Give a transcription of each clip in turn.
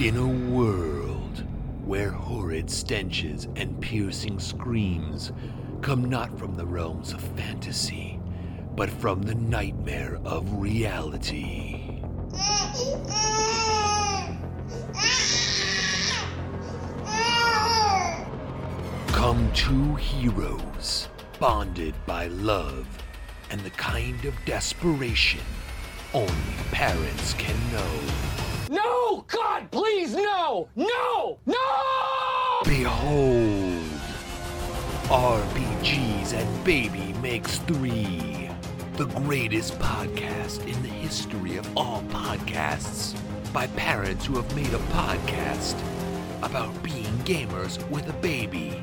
In a world where horrid stenches and piercing screams come not from the realms of fantasy, but from the nightmare of reality. Come two heroes, bonded by love and the kind of desperation only parents can know. No! God, please, no! No! No! Behold, RPGs and Baby Makes Three, the greatest podcast in the history of all podcasts, by parents who have made a podcast about being gamers with a baby.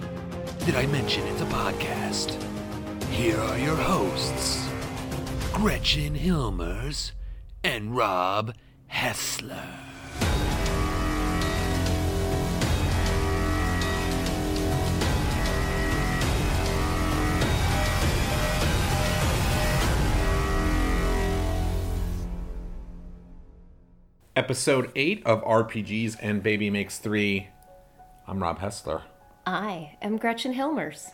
Did I mention it's a podcast? Here are your hosts, Gretchen Hilmers and Rob Hessler. Episode 8 of RPGs and Baby Makes 3. I'm Rob Hessler. I am Gretchen Hilmers.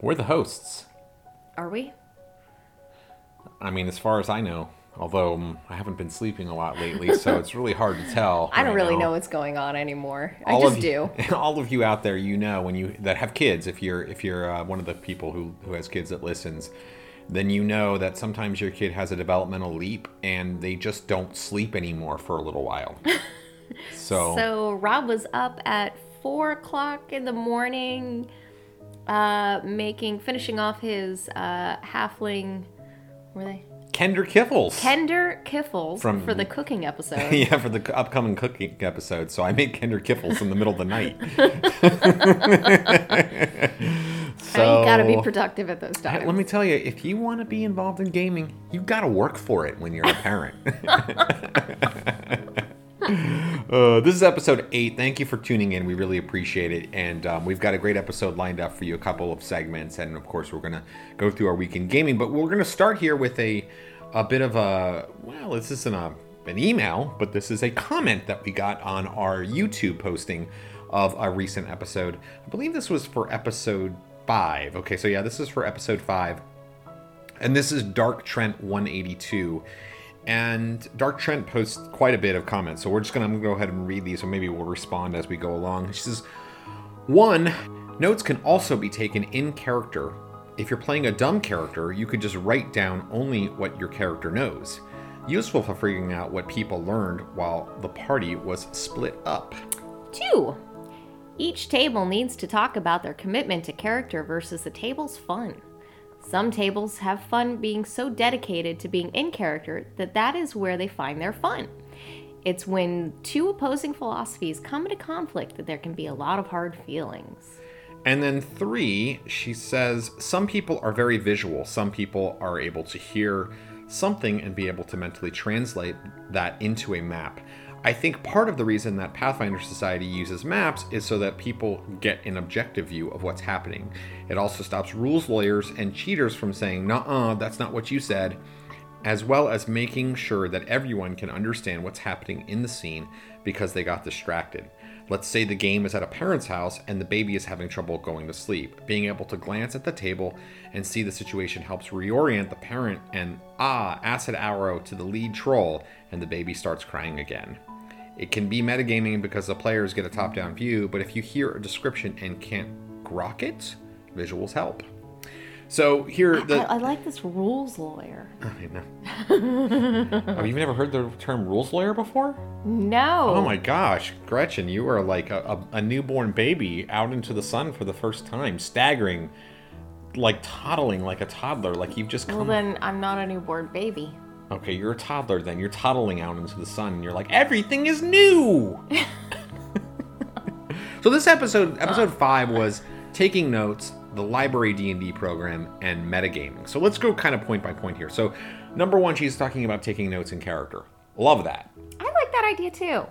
We're the hosts. Are we? I mean, as far as I know, although um, I haven't been sleeping a lot lately, so it's really hard to tell. I don't right really now. know what's going on anymore. I just of do. All of you out there, you know, when you that have kids, if you're if you're uh, one of the people who who has kids that listens, then you know that sometimes your kid has a developmental leap and they just don't sleep anymore for a little while. so, So Rob was up at four o'clock in the morning, uh, making finishing off his uh, halfling. Were they Kender Kiffles. tender kiffles From- for the cooking episode? yeah, for the upcoming cooking episode. So I made Kender Kiffles in the middle of the night. Now you gotta be productive at those times. Let me tell you, if you want to be involved in gaming, you got to work for it when you're a parent. uh, this is episode eight. Thank you for tuning in. We really appreciate it. And um, we've got a great episode lined up for you, a couple of segments. And of course, we're going to go through our weekend gaming. But we're going to start here with a, a bit of a, well, this isn't a, an email, but this is a comment that we got on our YouTube posting of a recent episode. I believe this was for episode five. Okay, so yeah, this is for episode five. And this is Dark Trent 182. And Dark Trent posts quite a bit of comments. So we're just going to go ahead and read these, or maybe we'll respond as we go along. She says, one, notes can also be taken in character. If you're playing a dumb character, you could just write down only what your character knows. Useful for figuring out what people learned while the party was split up. Two. Each table needs to talk about their commitment to character versus the table's fun. Some tables have fun being so dedicated to being in character that that is where they find their fun. It's when two opposing philosophies come into conflict that there can be a lot of hard feelings. And then three, she says some people are very visual. Some people are able to hear something and be able to mentally translate that into a map. I think part of the reason that Pathfinder Society uses maps is so that people get an objective view of what's happening. It also stops rules lawyers and cheaters from saying, nah, that's not what you said," as well as making sure that everyone can understand what's happening in the scene because they got distracted. Let's say the game is at a parent's house and the baby is having trouble going to sleep. Being able to glance at the table and see the situation helps reorient the parent and ah, acid arrow to the lead troll, and the baby starts crying again. It can be metagaming because the players get a top down view, but if you hear a description and can't grok it, visuals help. So here, the. I, I like this rules lawyer. I know. oh, you've never heard the term rules lawyer before? No. Oh my gosh, Gretchen, you are like a, a, a newborn baby out into the sun for the first time, staggering, like toddling like a toddler, like you've just come. Well, then I'm not a newborn baby. Okay, you're a toddler then. You're toddling out into the sun, and you're like, everything is new. so this episode, episode five, was taking notes, the library D and D program, and metagaming. So let's go kind of point by point here. So number one, she's talking about taking notes in character. Love that. I like that idea too.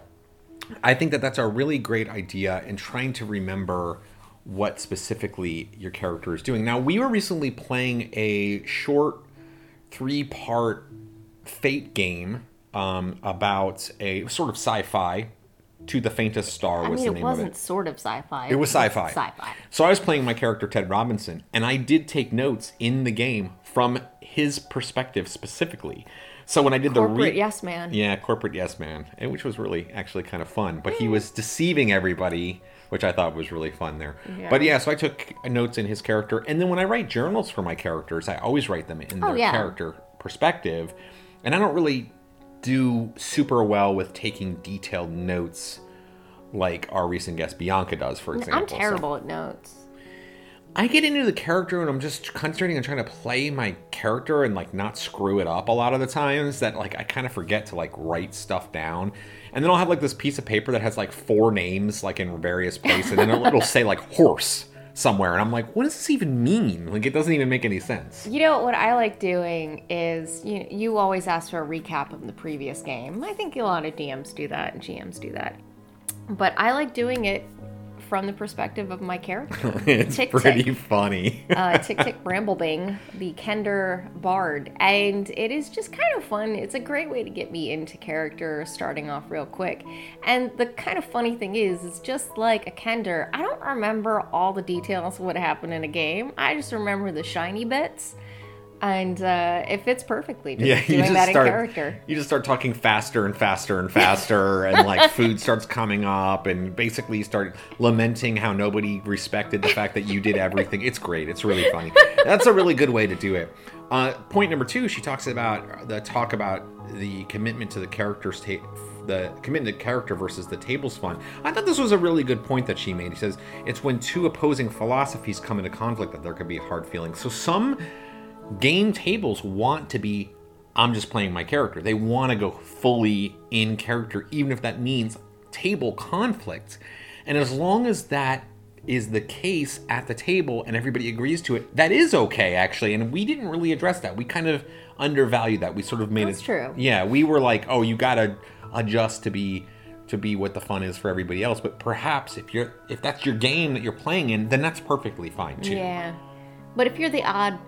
I think that that's a really great idea in trying to remember what specifically your character is doing. Now, we were recently playing a short three part fate game um, about a sort of sci fi to the Faintest Star I was mean, the it name wasn't of it. sort of sci-fi. It was sci-fi. Sci-fi. So I was playing my character Ted Robinson, and I did take notes in the game from his perspective specifically. So when I did the Corporate re- yes man. yeah, corporate yes man, and which was really actually kind of fun. But he was deceiving everybody, which I thought was really fun there. Yeah. But yeah, so I took notes in his character, and then when I write journals for my characters, I always write them in Oh, their yeah. character perspective, and I don't really do super well with taking detailed notes like our recent guest Bianca does, for example. I'm So- terrible at notes. I get into the character and I'm just concentrating on trying to play my character and like not screw it up a lot of the times that like I kind of forget to like write stuff down. And then I'll have like this piece of paper that has like four names like in various places and then it'll, it'll say like horse somewhere and I'm like what does this even mean? Like it doesn't even make any sense. You know what I like doing is you you always ask for a recap of the previous game. I think a lot of DMs do that and GMs do that. But I like doing it from the perspective of my character. it's Tick, pretty tick. funny. uh, Tick Tick Bramblebing, the Kender Bard. And it is just kind of fun. It's a great way to get me into character starting off real quick. And the kind of funny thing is, it's just like a Kender. I don't remember all the details of what happened in a game. I just remember the shiny bits. And uh, it fits perfectly to Yeah, you doing just that start in character. you just start talking faster and faster and faster, and like food starts coming up, and basically you start lamenting how nobody respected the fact that you did everything. It's great. It's really funny. That's a really good way to do it. Uh, point number two, she talks about the talk about the commitment to the character's ta- the commitment to character versus the table's fun. I thought this was a really good point that she made. He says it's when two opposing philosophies come into conflict that there could be hard feelings. So some game tables want to be I'm just playing my character. They want to go fully in character, even if that means table conflict. And as long as that is the case at the table and everybody agrees to it, that is okay, actually. And we didn't really address that. We kind of undervalued that. We sort of made That's it. true. Yeah, we were like, oh, you gotta adjust to be to be what the fun is for everybody else. But perhaps if you're if that's your game that you're playing in, then that's perfectly fine too. Yeah. But if you're the odd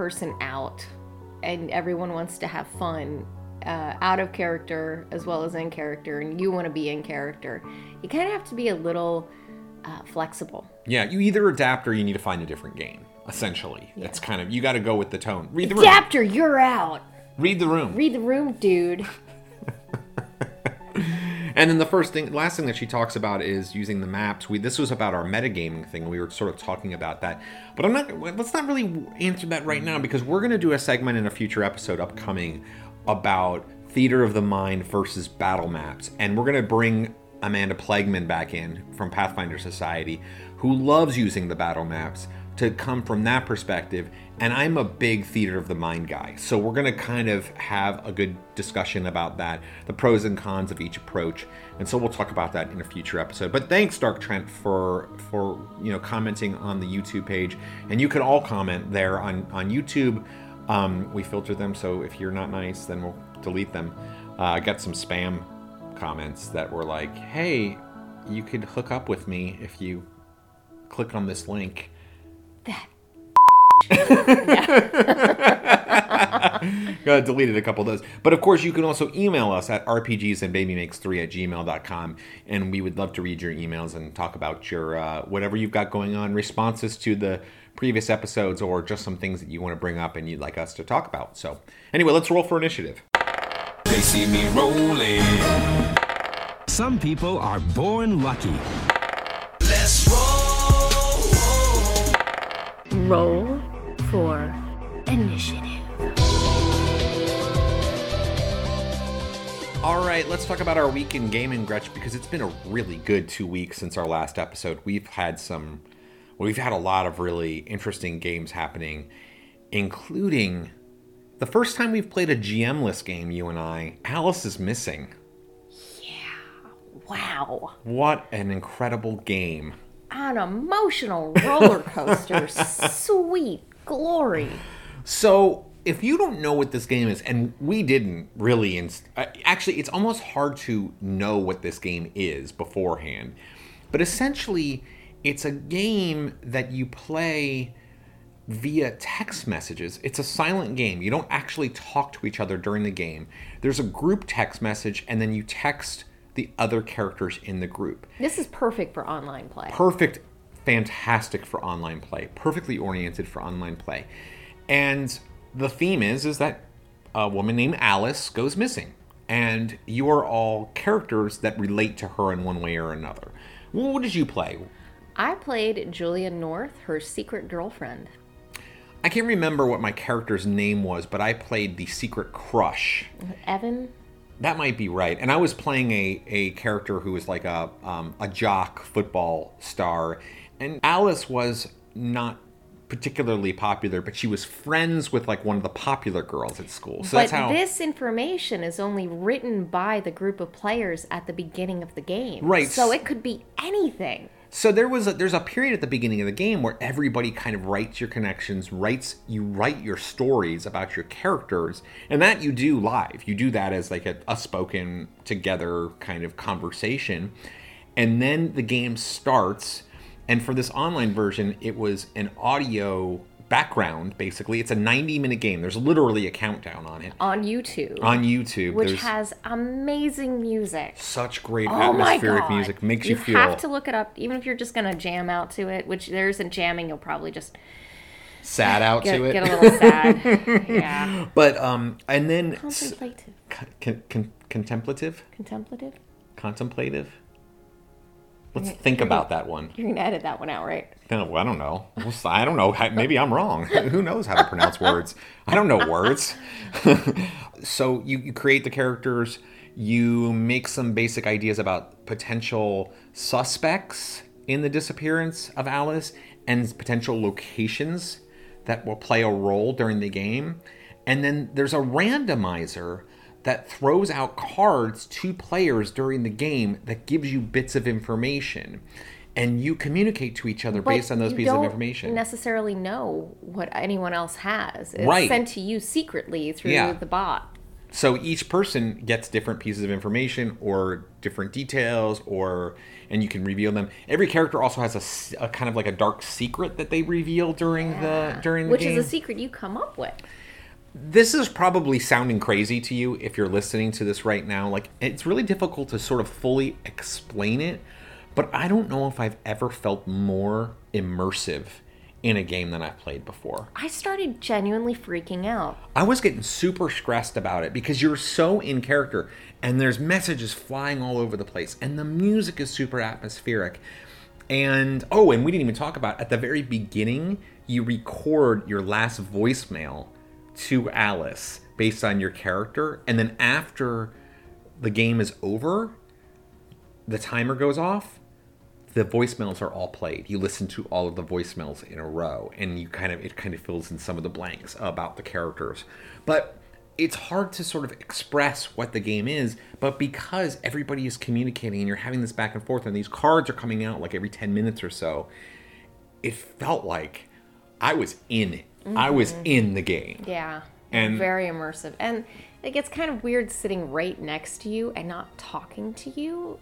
person out and everyone wants to have fun uh, out of character as well as in character, and you want to be in character, you kind of have to be a little uh, flexible. Yeah, you either adapt or you need to find a different game. Essentially, it's kind of you got to go with the tone. Read the room. Adapter, you're out. Read the room. Read the room, dude. And then the first thing, last thing that she talks about is using the maps. We this was about our metagaming thing. We were sort of talking about that, but I'm not. Let's not really answer that right now because we're going to do a segment in a future episode upcoming about theater of the mind versus battle maps, and we're going to bring Amanda Plegman back in from Pathfinder Society, who loves using the battle maps to come from that perspective. And I'm a big theater of the mind guy. So we're going to kind of have a good discussion about that, the pros and cons of each approach. And so we'll talk about that in a future episode. But thanks Dark Trent for for, you know, commenting on the YouTube page. And you can all comment there on on YouTube. Um, we filter them, so if you're not nice, then we'll delete them. Uh, I got some spam comments that were like, "Hey, you could hook up with me if you click on this link." That. uh, deleted a couple of those. But of course, you can also email us at rpgsandbabymakes3 at gmail.com. And we would love to read your emails and talk about your uh, whatever you've got going on, responses to the previous episodes, or just some things that you want to bring up and you'd like us to talk about. So, anyway, let's roll for initiative. They see me rolling. Some people are born lucky. Roll for initiative. All right, let's talk about our week in gaming, Gretch, because it's been a really good two weeks since our last episode. We've had some, well, we've had a lot of really interesting games happening, including the first time we've played a GM-less game, you and I. Alice is missing. Yeah. Wow. What an incredible game. An emotional roller coaster. Sweet glory. So, if you don't know what this game is, and we didn't really, inst- uh, actually, it's almost hard to know what this game is beforehand. But essentially, it's a game that you play via text messages. It's a silent game. You don't actually talk to each other during the game. There's a group text message, and then you text the other characters in the group. This is perfect for online play. Perfect, fantastic for online play. Perfectly oriented for online play. And the theme is is that a woman named Alice goes missing, and you are all characters that relate to her in one way or another. What did you play? I played Julia North, her secret girlfriend. I can't remember what my character's name was, but I played the secret crush. Evan. That might be right. And I was playing a, a character who was like a um, a jock football star, and Alice was not particularly popular, but she was friends with like one of the popular girls at school. So but that's how. this information is only written by the group of players at the beginning of the game. Right. So it could be anything. So there was a, there's a period at the beginning of the game where everybody kind of writes your connections, writes you write your stories about your characters, and that you do live. You do that as like a, a spoken together kind of conversation, and then the game starts. And for this online version, it was an audio background. Basically, it's a 90 minute game. There's literally a countdown on it On YouTube. on YouTube. which has amazing music. such great Oh atmospheric music. Makes you feel you, have to look it up, even if you're just gonna jam out to it. Which there isn't jamming, you'll probably just sad out get, to it. get a little sad. yeah, But um, and then contemplative, con- con- contemplative, contemplative. contemplative. Let's think about that one. You're gonna edit that one out, right? No, I don't know. I don't know. Maybe I'm wrong. Who knows how to pronounce words? I don't know words. so you, you create the characters. You make some basic ideas about potential suspects in the disappearance of Alice and potential locations that will play a role during the game. And then there's a randomizer that throws out cards to players during the game that gives you bits of information. And you communicate to each other based on those pieces of information. necessarily know what anyone else has. It's Right. sent to you secretly through Yeah. the bot. so each person gets different pieces of information or different details or and you can reveal them every character also has a kind of like a dark secret that they reveal during the during the Which game is a secret you come up with. This is probably sounding crazy to you if you're listening to this right now like it's really difficult to sort of fully explain it but i don't know if i've ever felt more immersive in a game than i've played before I started genuinely freaking out. I was getting super stressed about it because you're so in character and there's messages flying all over the place and the music is super atmospheric. And oh, and we didn't even talk about at the very beginning, you record your last voicemail to Alice based on your character. And then after the game is over, the timer goes off, the voicemails are all played. You listen to all of the voicemails in a row, and you kind of it kind of fills in some of the blanks about the characters. But it's hard to sort of express what the game is, but because everybody is communicating and you're having this back and forth, and these cards are coming out like every 10 minutes or so, it felt like I was in it. I was mm-hmm. in the game. Yeah. And- very immersive. And it gets kind of weird sitting right next to you and not talking to you.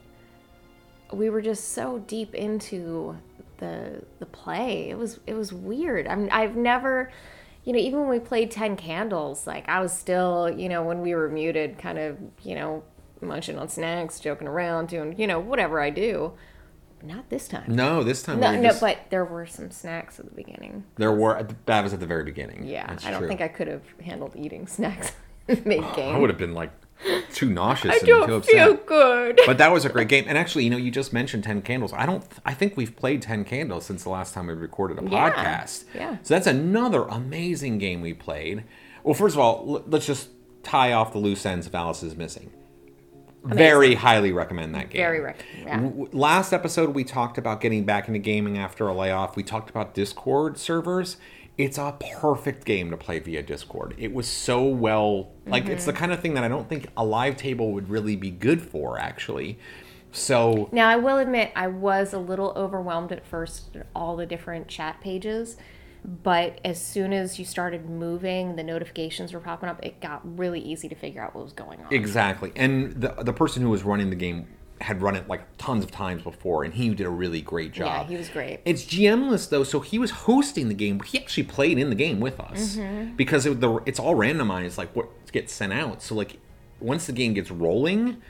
We were just so deep into the the play. It was it was weird. I'm I've never you know, even when we played Ten Candles, like I was still, you know, when we were muted, kind of, you know, munching on snacks, joking around, doing, you know, whatever I do. Not this time. No, this time No, we no, just- but there were some snacks at the beginning. there were that was at the very beginning. Yeah, That's I don't true. think I could have handled eating snacks mid game. I would have been like too nauseous I and too don't upset. feel good. but that was a great game. And actually, you know, you just mentioned Ten Candles. I don't. I think we've played Ten Candles since the last time we recorded a Yeah, podcast. yeah. So that's another amazing game we played. Well, first of all, l- let's just tie off the loose ends of Alice is Missing. Very highly recommend that game. Very recommend. yeah. Last episode, we talked about getting back into gaming after a layoff. We talked about Discord servers. It's a perfect game to play via Discord. It was so well, like, it's Mm-hmm. the kind of thing that I don't think a live table would really be good for, actually. So, Now, I will admit, I was a little overwhelmed at first at all the different chat pages, but as soon as you started moving, the notifications were popping up, it got really easy to figure out what was going on. exactly. And the, the person who was running the game had run it like tons of times before, and he did a really great job. Yeah, he was great. It's GMless though, so he was hosting the game, but he actually played in the game with us Mm-hmm. because it, the, it's all randomized, like what gets sent out. So like once the game gets rolling,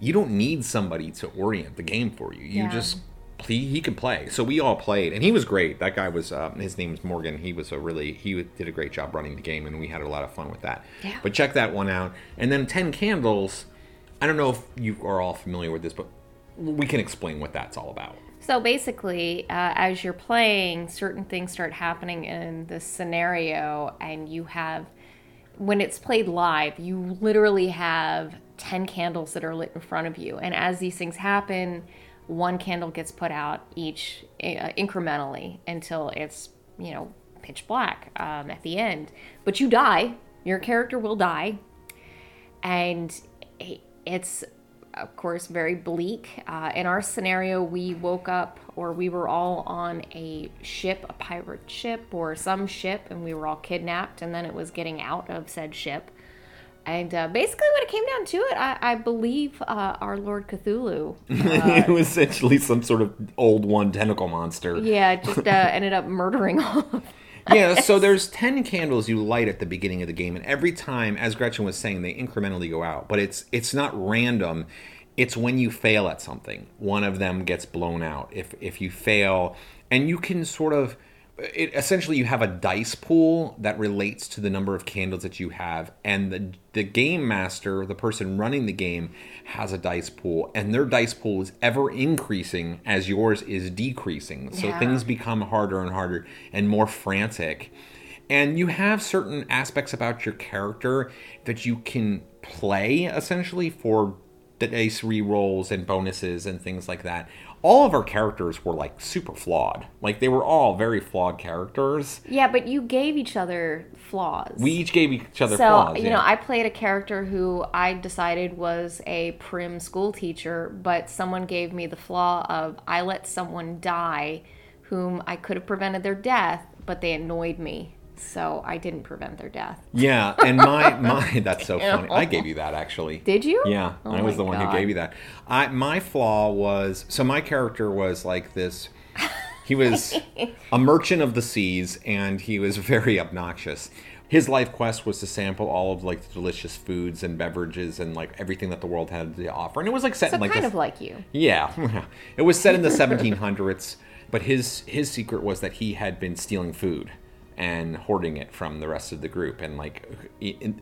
you don't need somebody to orient the game for you. You Yeah. just he, he can play. So we all played, and he was great. That guy was uh, his name was Morgan. He was a really he did a great job running the game, and we had a lot of fun with that. Yeah. But check that one out. And then Ten Candles. I don't know if you are all familiar with this, but we can explain what that's all about. So basically, uh, as you're playing, certain things start happening in the scenario, and you have, when it's played live, you literally have 10 candles that are lit in front of you. And as these things happen, one candle gets put out each uh, incrementally until it's, you know, pitch black um, at the end. But you die, your character will die, and it's of course very bleak. Uh, in our scenario we woke up or we were all on a ship a pirate ship or some ship and we were all kidnapped and then it was getting out of said ship and uh, basically when it came down to it i, I believe uh, our lord cthulhu it was essentially some sort of old one tentacle monster. yeah just uh, ended up murdering all of them. yeah, so there's 10 candles you light at the beginning of the game and every time as Gretchen was saying they incrementally go out, but it's it's not random. It's when you fail at something. One of them gets blown out. If if you fail and you can sort of it essentially you have a dice pool that relates to the number of candles that you have and the the game master, the person running the game has a dice pool and their dice pool is ever increasing as yours is decreasing. So Yeah. things become harder and harder and more frantic. And you have certain aspects about your character that you can play essentially for the dice re-rolls and bonuses and things like that. All of our characters were like super flawed. Like they were all very flawed characters. yeah but you gave each other flaws We each gave each other so flaws. you yeah. know i played a character who i decided was a prim school teacher but someone gave me the flaw of i let someone die whom i could have prevented their death but they annoyed me so i didn't prevent their death Yeah, and my my that's so funny. I gave you that actually. did you Yeah, Oh I was the one God. who gave you that. I my flaw was so my character was like this. He was a merchant of the seas, and he was very obnoxious. His life quest was to sample all of like the delicious foods and beverages and like everything that the world had to offer, and it was like set so in like kind the of like you yeah, it was set in the 1700s, but his his secret was that he had been stealing food and hoarding it from the rest of the group, and like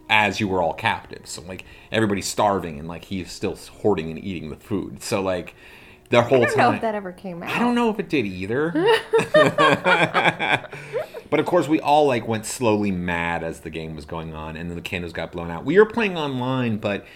as you were all captives, so like everybody's starving, and like he's still hoarding and eating the food. So like the whole i don't time. know if that ever came out I don't know if it did either. but of course, we all like went slowly mad as the game was going on, and then the candles got blown out. We were playing online, but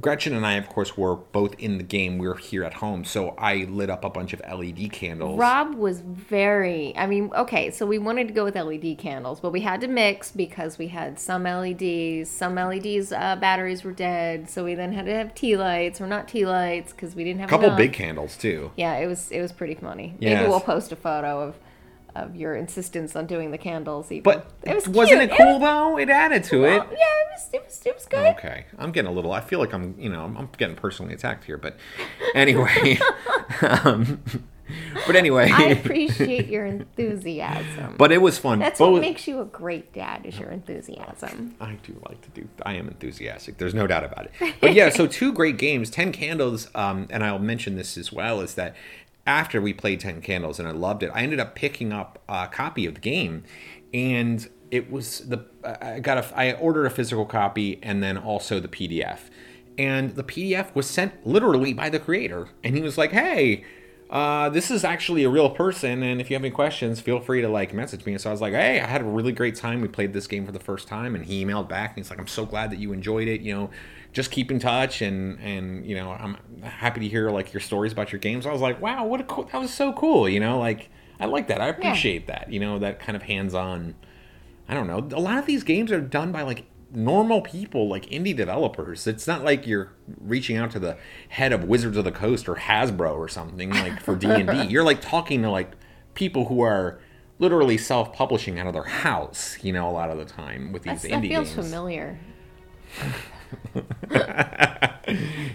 Gretchen and I, of course, were both in the game. We were here at home, so I lit up a bunch of LED candles. Rob was very, I mean, okay, so we wanted to go with LED candles, but we had to mix because we had some LEDs, some LEDs uh, batteries were dead, so we then had to have tea lights or not tea lights because we didn't have a couple enough. big candles too. Yeah, it was it was pretty funny. Yes. Maybe we'll post a photo of of your insistence on doing the candles. Even. But it was wasn't cute. it cool though? It added to it. Yeah, it was it was it was good. Okay, I'm getting a little. I feel like I'm, you know, I'm, I'm getting personally attacked here. But anyway, um, but anyway, I appreciate your enthusiasm. but it was fun. That's Both- what makes you a great dad is your enthusiasm. I do like to do. I am enthusiastic. There's no doubt about it. But yeah, so two great games. Ten Candles, um, and I'll mention this as well, is that after we played Ten Candles and I loved it, I ended up picking up a copy of the game, and it was the I got a I ordered a physical copy and then also the PDF, and the PDF was sent literally by the creator, and he was like, "Hey." uh, this is actually a real person, and if you have any questions, feel free to like message me. So I was like, hey, I had a really great time. We played this game for the first time, and he emailed back, and he's like, I'm so glad that you enjoyed it. You know, just keep in touch, and and you know, I'm happy to hear like your stories about your games. I was like, wow, what a cool, that was so cool. You know, like I like that. I appreciate that. You know, that kind of hands-on. I don't know. A lot of these games are done by like normal people, like indie developers. It's not like you're reaching out to the head of Wizards of the Coast or Hasbro or something like for D and D. You're like talking to like people who are literally self-publishing out of their house. You know, a lot of the time with these That's, that indie feels games. familiar.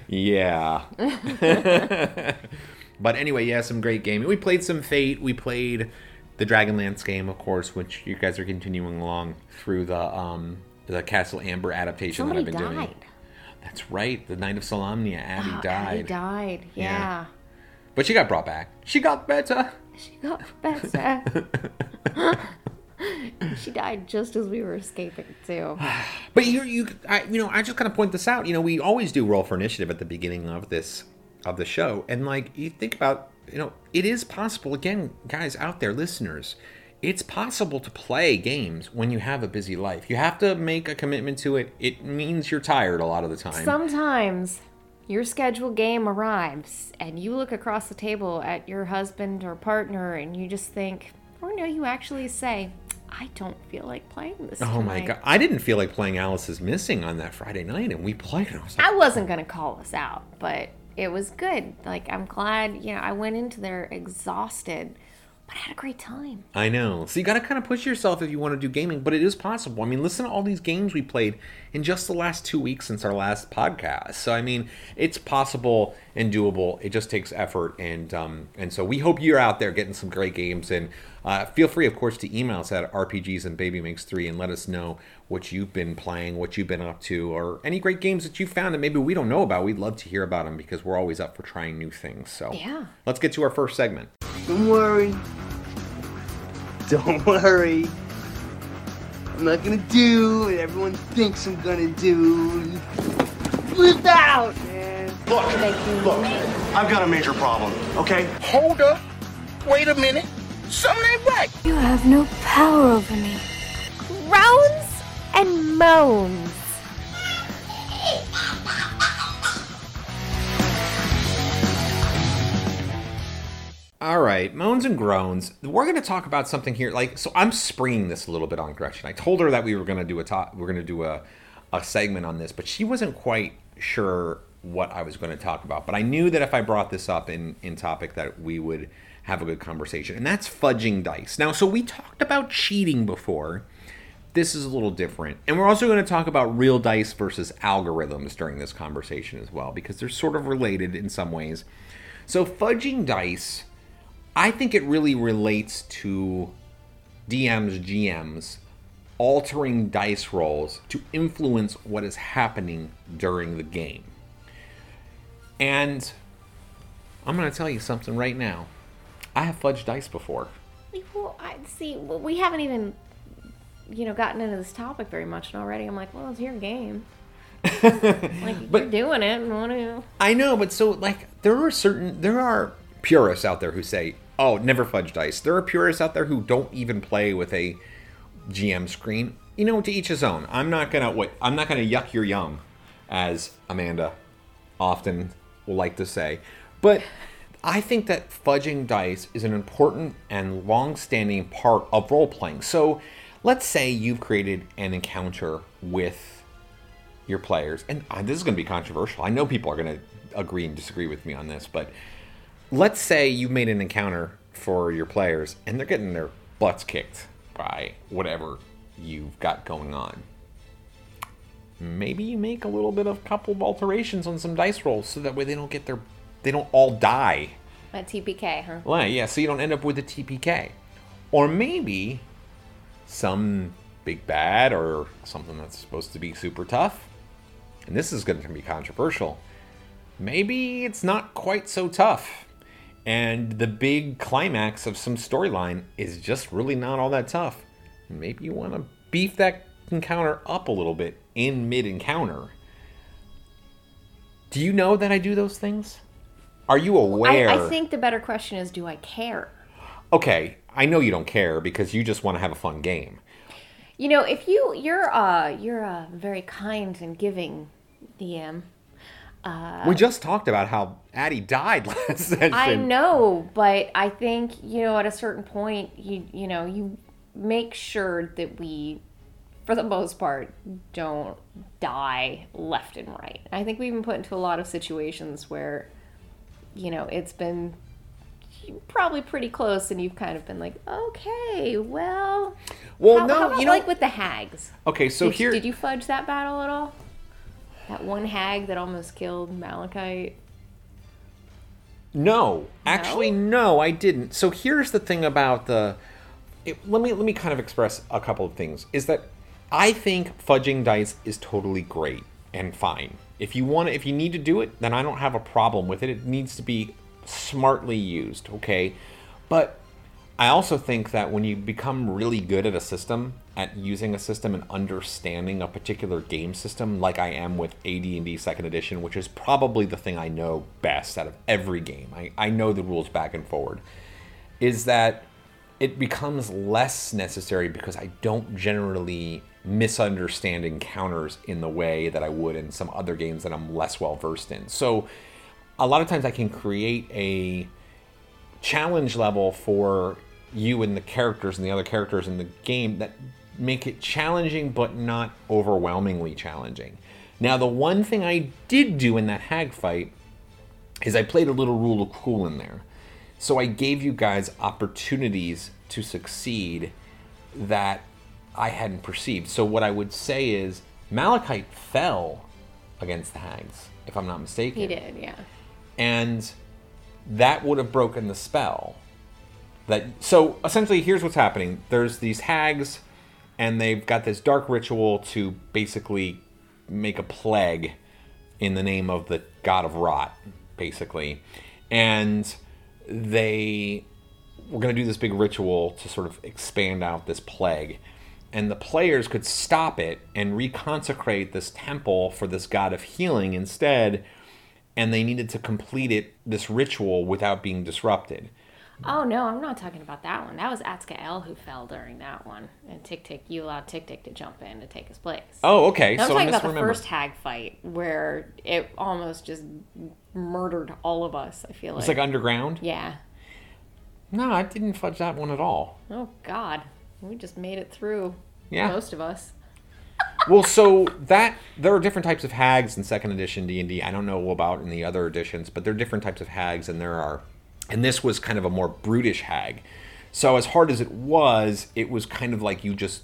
Yeah. but anyway, yeah, some great gaming. We played some Fate. We played the Dragonlance game, of course, which you guys are continuing along through the um the Castle Amber adaptation that I've Somebody been died. doing. That's right. The knight of Solamnia, Addie Oh, died. Addie died. Yeah. Yeah. But she got brought back. She got better. She got better. she died just as we were escaping too. But you, you, I, you know, I just kind of point this out. You know, we always do roll for initiative at the beginning of this of the show, and like you think about, you know, it is possible. Again, guys out there, listeners, it's possible to play games when you have a busy life. You have to make a commitment to it. It means you're tired a lot of the time. Sometimes your scheduled game arrives and you look across the table at your husband or partner and you just think, or no, you actually say, I don't feel like playing this. Oh my god! I didn't feel like playing Alice is Missing on that Friday night, and we played it. I was like, I wasn't gonna call us out, but it was good. Like I'm glad, you know, I went into there exhausted, but I had a great time. I know. So you got to kind of push yourself if you want to do gaming, but it is possible. I mean, listen to all these games we played in just the last two weeks since our last podcast. So I mean, it's possible and doable. It just takes effort, and um, and so we hope you're out there getting some great games. And uh, feel free, of course, to email us at RPGs and Baby Makes Three and let us know what you've been playing, what you've been up to, or any great games that you found that maybe we don't know about. We'd love to hear about them because we're always up for trying new things. So Yeah. let's get to our first segment. Don't worry. Don't worry. I'm not gonna do what everyone thinks I'm gonna do. Flip out, man. Look, look, I've got a major problem, okay? Hold up. Wait a minute. Something ain't right. You have no power over me. Groans and moans. All right, moans and groans. We're going to talk about something here. Like, so I'm springing this a little bit on Gretchen. I told her that we were going to do a top, we're going to do a, a segment on this, but she wasn't quite sure what I was going to talk about. But I knew that if I brought this up in in topic, that we would have a good conversation, and that's fudging dice. Now, so we talked about cheating before. This is a little different, and we're also going to talk about real dice versus algorithms during this conversation as well, because they're sort of related in some ways. So fudging dice. I think it really relates to DMs, GMs altering dice rolls to influence what is happening during the game. And I'm going to tell you something right now. I have fudged dice before. Well, I see. Well, we haven't even, you know, gotten into this topic very much, and already I'm like, well, it's your game. like But- you're doing it, and what do you? I know, but so like there are certain there are purists out there who say, "Oh, never fudge dice." There are purists out there who don't even play with a GM screen. You know, to each his own. I'm not gonna wait. I'm not gonna yuck your yum, as Amanda often will like to say. But I think that fudging dice is an important and long-standing part of role playing. So, let's say you've created an encounter with your players, and uh, this is going to be controversial. I know people are going to agree and disagree with me on this, but let's say you've made an encounter for your players and they're getting their butts kicked by whatever you've got going on. Maybe you make a little bit of couple of alterations on some dice rolls so that way they don't get their they don't all die. At TPK, huh? Well, yeah, so you don't end up with a TPK. Or maybe some big bad or something that's supposed to be super tough. And this is going to be controversial. Maybe it's not quite so tough. And the big climax of some storyline is just really not all that tough. Maybe you want to beef that encounter up a little bit in mid encounter. Do you know that I do those things? Are you aware? I, I think the better question is, do I care? okay, I know you don't care because you just want to have a fun game. You know, if you you're uh you're a very kind and giving DM. we just talked about how Addie died last session. I know, but I think you know at a certain point you you know you make sure that we, for the most part, don't die left and right. I think we've been put into a lot of situations where, you know, it's been probably pretty close, and you've kind of been like, okay, well, Well, how, no, how about you know. like with the hags? okay, so did, here. did you fudge that battle at all? That one hag that almost killed Malachite. No, actually, no, I didn't. So here's the thing about the. It, let me let me kind of express a couple of things. Is that I think fudging dice is totally great and fine. If you want, if you need to do it, then I don't have a problem with it. It needs to be smartly used, okay? But I also think that when you become really good at a system, at using a system and understanding a particular game system, like I am with AD&D Second Edition, which is probably the thing I know best out of every game. I, I know the rules back and forward. Is that it becomes less necessary because I don't generally misunderstand encounters in the way that I would in some other games that I'm less well versed in. So a lot of times I can create a challenge level for you and the characters and the other characters in the game that make it challenging but not overwhelmingly challenging. Now, the one thing I did do in that hag fight is I played a little rule of cool in there. So I gave you guys opportunities to succeed that I hadn't perceived. So what I would say is Malachite fell against the hags, if I'm not mistaken. He did, yeah. And that would have broken the spell. That so essentially here's what's happening. There's these hags and they've got this dark ritual to basically make a plague in the name of the god of rot, basically. And they were going to do this big ritual to sort of expand out this plague. And the players could stop it and reconsecrate this temple for this god of healing instead. And they needed to complete it, this ritual, without being disrupted. Oh no, I'm not talking about that one. That was Atskael who fell during that one, and Tick Tick, you allowed Tick Tick to jump in to take his place. Oh, okay. I'm so I talking about the first hag fight where it almost just murdered all of us. I feel like It's like underground. yeah. No, I didn't fudge that one at all. Oh God, we just made it through. Yeah. most of us. well, so that there are different types of hags in second edition D and D. I don't know about in the other editions, but there are different types of hags, and there are, and this was kind of a more brutish hag. So as hard as it was, it was kind of like you just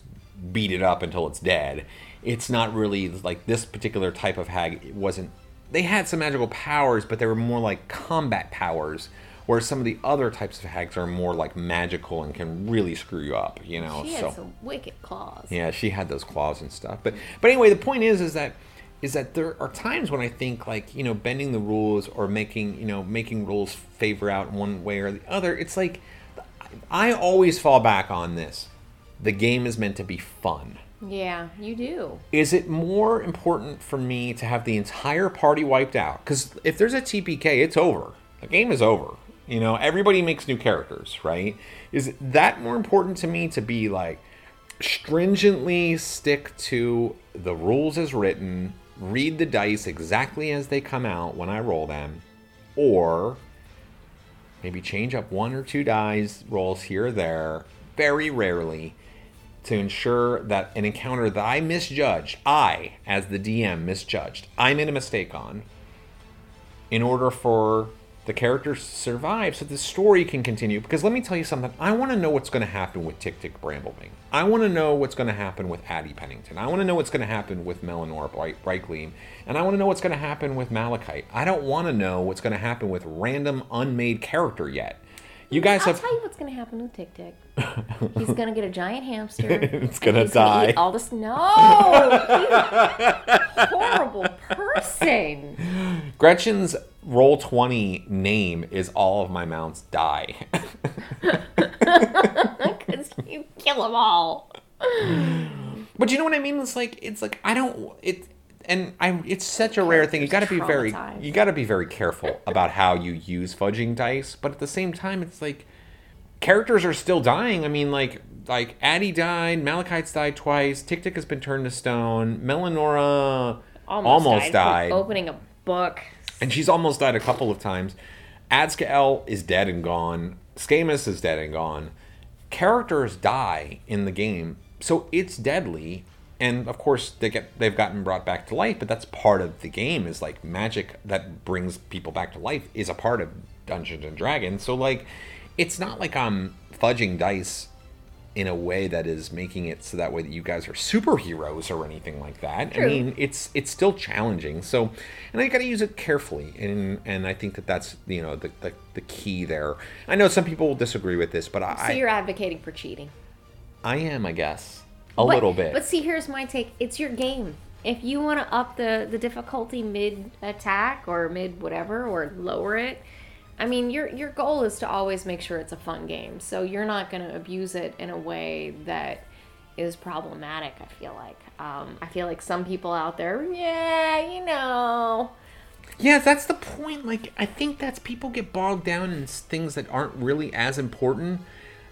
beat it up until it's dead. It's not really like this particular type of hag. It wasn't. They had some magical powers, but they were more like combat powers. Whereas some of the other types of hags are more like magical and can really screw you up, you know. She had so some wicked claws. yeah, she had those claws and stuff. But but anyway, the point is is that is that there are times when I think like, you know, bending the rules or making, you know, making rules favor out one way or the other. It's like I always fall back on this. The game is meant to be fun. Yeah, you do. Is it more important for me to have the entire party wiped out? Because if there's a TPK, it's over. The game is over. You know, everybody makes new characters, right? Is that more important to me to be like stringently stick to the rules as written, read the dice exactly as they come out when I roll them, or maybe change up one or two dice rolls here or there, very rarely, to ensure that an encounter that I misjudged, I, as the DM, misjudged, I made a mistake on, in order for the characters to survive so the story can continue. Because let me tell you something, I want to know what's going to happen with Tick Tick Bramblebing. I want to know what's going to happen with Addie Pennington. I want to know what's going to happen with Melanor Bright, Brightgleam. And I want to know what's going to happen with Malachite. I don't want to know what's going to happen with random unmade character yet. You guys have- I'll have tell you what's gonna happen with Tick Tick. He's gonna get a giant hamster. It's gonna he's die. eat all this. No, horrible person. Gretchen's Roll20 name is all of my mounts die. Because you kill them all. but you know what I mean? It's like it's like I don't it and I it's such a rare thing. You got to be very you got to be very careful about how you use fudging dice, but at the same time it's like characters are still dying. I mean like like Addie died, Malachite's died twice, Tick Tick has been turned to stone, Melanora almost, from died. Opening a book. And she's almost died a couple of times. Adskael is dead and gone. Skamus is dead and gone. Characters die in the game, so it's deadly. And of course, they get they've gotten brought back to life, but that's part of the game. Is like magic that brings people back to life is a part of Dungeons and Dragons. So like, it's not like I'm fudging dice in a way that is making it so that way that you guys are superheroes or anything like that. I mean, it's it's still challenging. So, and I got to use it carefully, and and I think that that's you know the, the the key there. I know some people will disagree with this, but I. So you're advocating for cheating. I am, I guess, a But- little bit. But see, here's my take. It's your game. if you want to up the the difficulty mid attack or mid whatever or lower it i mean your your goal is to always make sure it's a fun game so you're not going to abuse it in a way that is problematic i feel like um, i feel like some people out there yeah you know Yeah, that's the point. Like, I think that's people get bogged down in things that aren't really as important.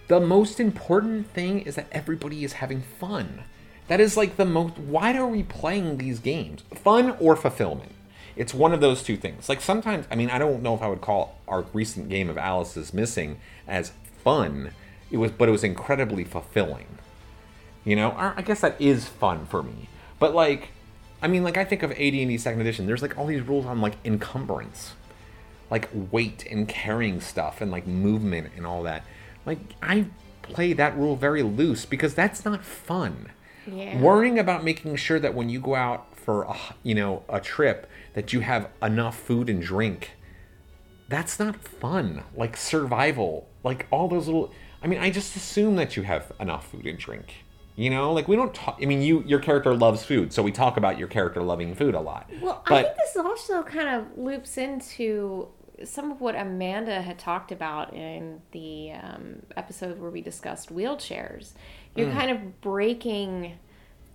The most important thing is that everybody is having fun. That is like the most. Why are we playing these games? Fun or fulfillment? It's one of those two things. Like, sometimes, I mean, I don't know if I would call our recent game of Alice is Missing as fun. It was, but it was incredibly fulfilling. You know, I guess that is fun for me. But like, I mean, like I think of AD&D Second Edition. There's like all these rules on like encumbrance, like weight and carrying stuff, and like movement and all that. Like I play that rule very loose because that's not fun. Yeah. Worrying about making sure that when you go out for a, you know a trip that you have enough food and drink that's not fun. Like survival, like all those little. I mean, I just assume that you have enough food and drink. You know, like we don't talk. I mean, you your character loves food, so we talk about your character loving food a lot. Well, I think this also kind of loops into some of what Amanda had talked about in the um, episode where we discussed wheelchairs. You're Mm. kind of breaking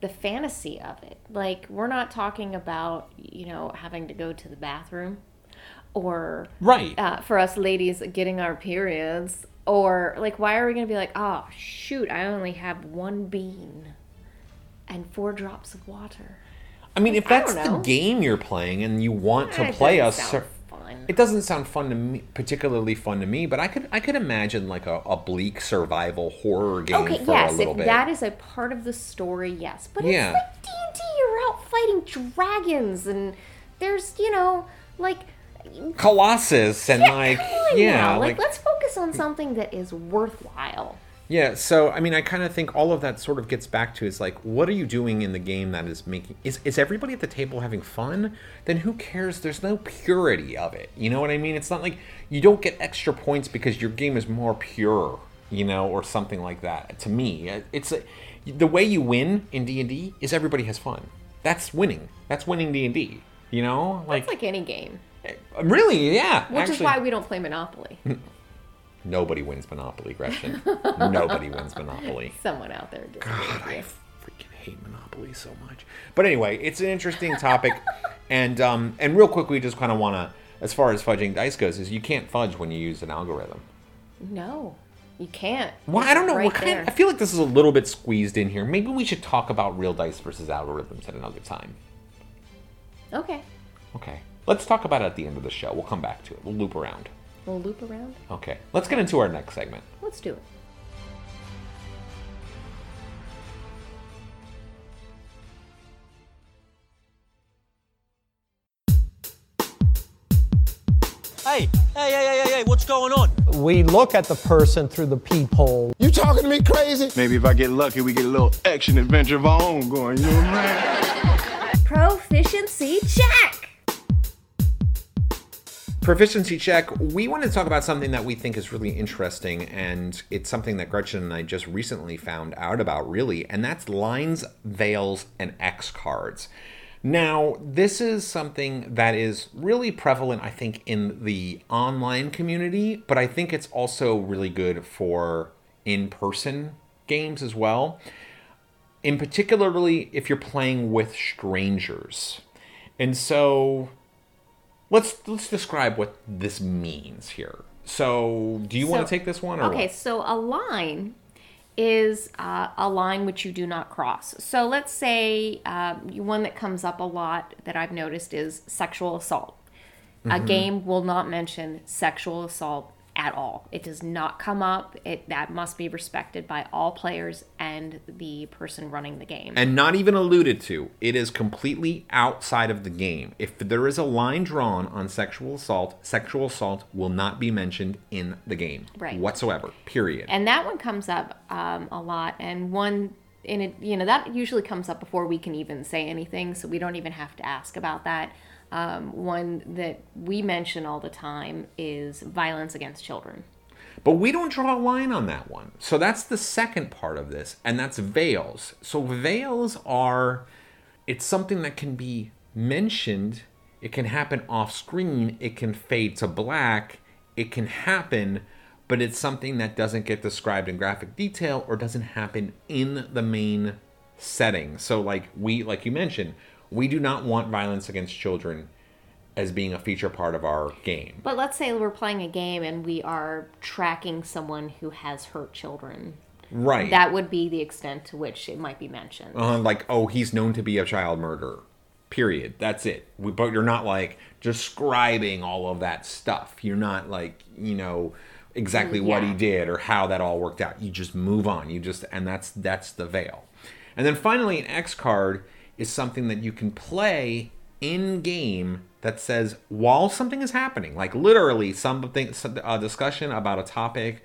the fantasy of it. Like, we're not talking about, you know, having to go to the bathroom or Right. uh, for us ladies getting our periods or like why are we going to be like oh shoot i only have one bean and four drops of water I mean, if that's the game you're playing and you want to play a doesn't cer- sound fun. it doesn't sound fun to me, particularly fun to me. But I could I could imagine like a, a bleak survival horror game Okay, for yes, a little if bit. that is a part of the story, yes. But Yeah. it's like D and D. You're out fighting dragons, and there's you know like Colossus and like yeah, now, like, like let's focus on something that is worthwhile. Yeah, so I mean, I kind of think all of that sort of gets back to is like, what are you doing in the game that is making is is everybody at the table having fun? Then who cares? There's no purity of it. You know what I mean? It's not like you don't get extra points because your game is more pure, you know, or something like that. To me, uh, it's a, the way you win in D and D is everybody has fun. That's winning. That's winning D and D. You know, like, It's like any game, eh, really, yeah. which is why we don't play Monopoly. nobody wins Monopoly, Gretchen. nobody wins Monopoly. Someone out there God, I freaking hate Monopoly so much. But anyway, it's an interesting topic, and um, and real quick, we just kind of want to, as far as fudging dice goes, is you can't fudge when you use an algorithm. No, you can't. Well, It's I don't know right what kind. there. I feel like this is a little bit squeezed in here. Maybe we should talk about real dice versus algorithms at another time. Okay, Okay, let's talk about it at the end of the show. We'll come back to it. We'll loop around. We'll loop around. Okay, let's get into our next segment. Let's do it. Hey, hey, hey, hey, hey, hey, what's going on? We look at the person through the peephole. You talking to me crazy? Maybe if I get lucky, we get a little action adventure of our own going. You know what I'm saying? Proficiency check. Proficiency check. We want to talk about something that we think is really interesting, and it's something that Gretchen and I just recently found out about, really, and that's lines, veils, and X cards. Now, this is something that is really prevalent, I think, in the online community, but I think it's also really good for in person games as well. In particularly if you're playing with strangers. And so let's let's describe what this means here. So, do you want to take this one or Okay, what? so a line is uh, a line which you do not cross. So let's say uh, one that comes up a lot that I've noticed is sexual assault. A Mhm. game will not mention sexual assault at all. It does not come up. It that must be respected by all players and the person running the game. and not even alluded to. It is completely outside of the game. If there is a line drawn on sexual assault, sexual assault will not be mentioned in the game Right. whatsoever. Period. And that one comes up um, a lot. And one in it, you know, that usually comes up before we can even say anything, so we don't even have to ask about that. Um, one that we mention all the time is violence against children. But we don't draw a line on that one. So that's the second part of this, and that's veils. So veils are it's something that can be mentioned. It can happen off screen. It can fade to black. It can happen, but it's something that doesn't get described in graphic detail or doesn't happen in the main setting. So, like we, like you mentioned, we do not want violence against children as being a feature part of our game. But let's say we're playing a game and we are tracking someone who has hurt children. Right. That would be the extent to which it might be mentioned. uh, like oh he's known to be a child murderer period that's it we, but you're not like describing all of that stuff you're not like you know exactly what he did or how that all worked out you just move on you just and that's that's the veil and then finally an x card is something that you can play in game that says while something is happening like literally something a discussion about a topic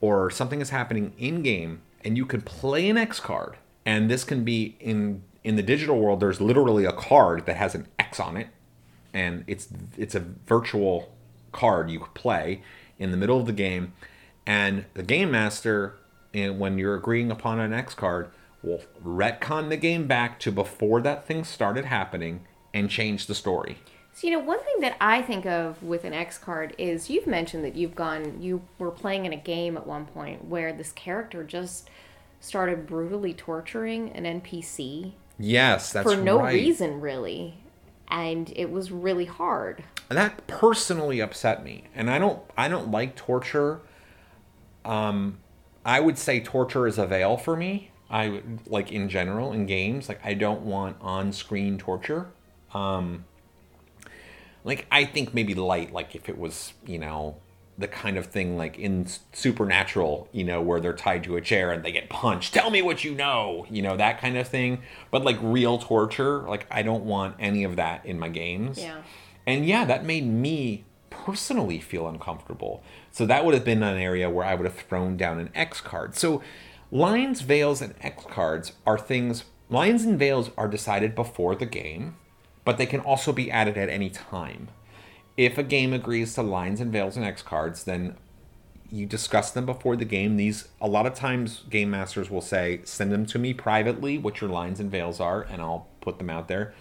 or something is happening in game and you can play an X card. And this can be in in the digital world there's literally a card that has an X on it and it's it's a virtual card you play in the middle of the game and the game master and when you're agreeing upon an X card will retcon the game back to before that thing started happening and change the story. So, you know, one thing that I think of with an X card is you've mentioned that you've gone, you were playing in a game at one point where this character just started brutally torturing an NPC Yes, that's for no right. reason, really. And it was really hard. that personally upset me and i don't i don't like torture um i would say torture is a veil for me i would like in general in games like i don't want on-screen torture um like i think maybe light like if it was you know the kind of thing like in supernatural you know where they're tied to a chair and they get punched tell me what you know you know that kind of thing but like real torture like i don't want any of that in my games Yeah. and yeah, that made me personally feel uncomfortable. So that would have been an area where I would have thrown down an X card. So lines, veils, and X cards are things, lines and veils are decided before the game, but they can also be added at any time. If a game agrees to lines and veils and X cards, then you discuss them before the game. These a lot of times game masters will say, "Send them to me privately, what your lines and veils are, and I'll put them out there."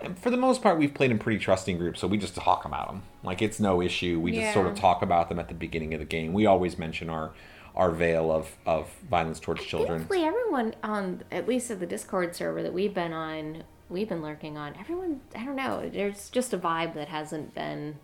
And for the most part, we've played in pretty trusting groups, so we just talk about them. Like it's no issue. We just sort of talk about them at the beginning of the game. We always mention our our veil of of violence towards children. Thankfully, everyone on, at least at the Discord server that we've been on, we've been lurking on, everyone, I don't know, there's just a vibe that hasn't been.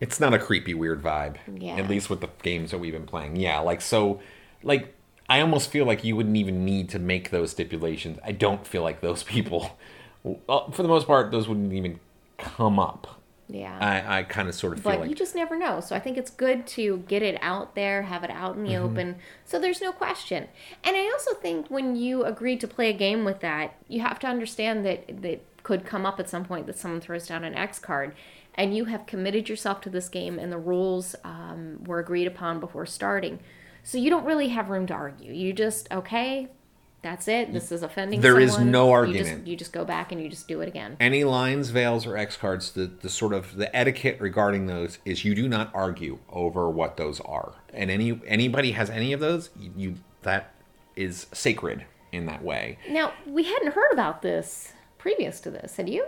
It's not a creepy, weird vibe. Yeah. At least with the games that we've been playing. Yeah, like so, like I almost feel like you wouldn't even need to make those stipulations. I don't feel like those people, well, for the most part, those wouldn't even come up. Yeah. I, I kind of sort of feel but like you just never know. So I think it's good to get it out there, have it out in the Mhm. open, so there's no question. And I also think when you agree to play a game with that, you have to understand that that could come up at some point that someone throws down an X card, and you have committed yourself to this game, and the rules um, were agreed upon before starting. So you don't really have room to argue. You just okay. That's it. This is offending. There is someone. no You just, argument. you just go back and you just do it again. any lines, veils, or X cards, the, the sort of the etiquette regarding those is you do not argue over what those are. And any anybody has any of those, you, you that is sacred in that way. Now we hadn't heard about this previous to this. Had you?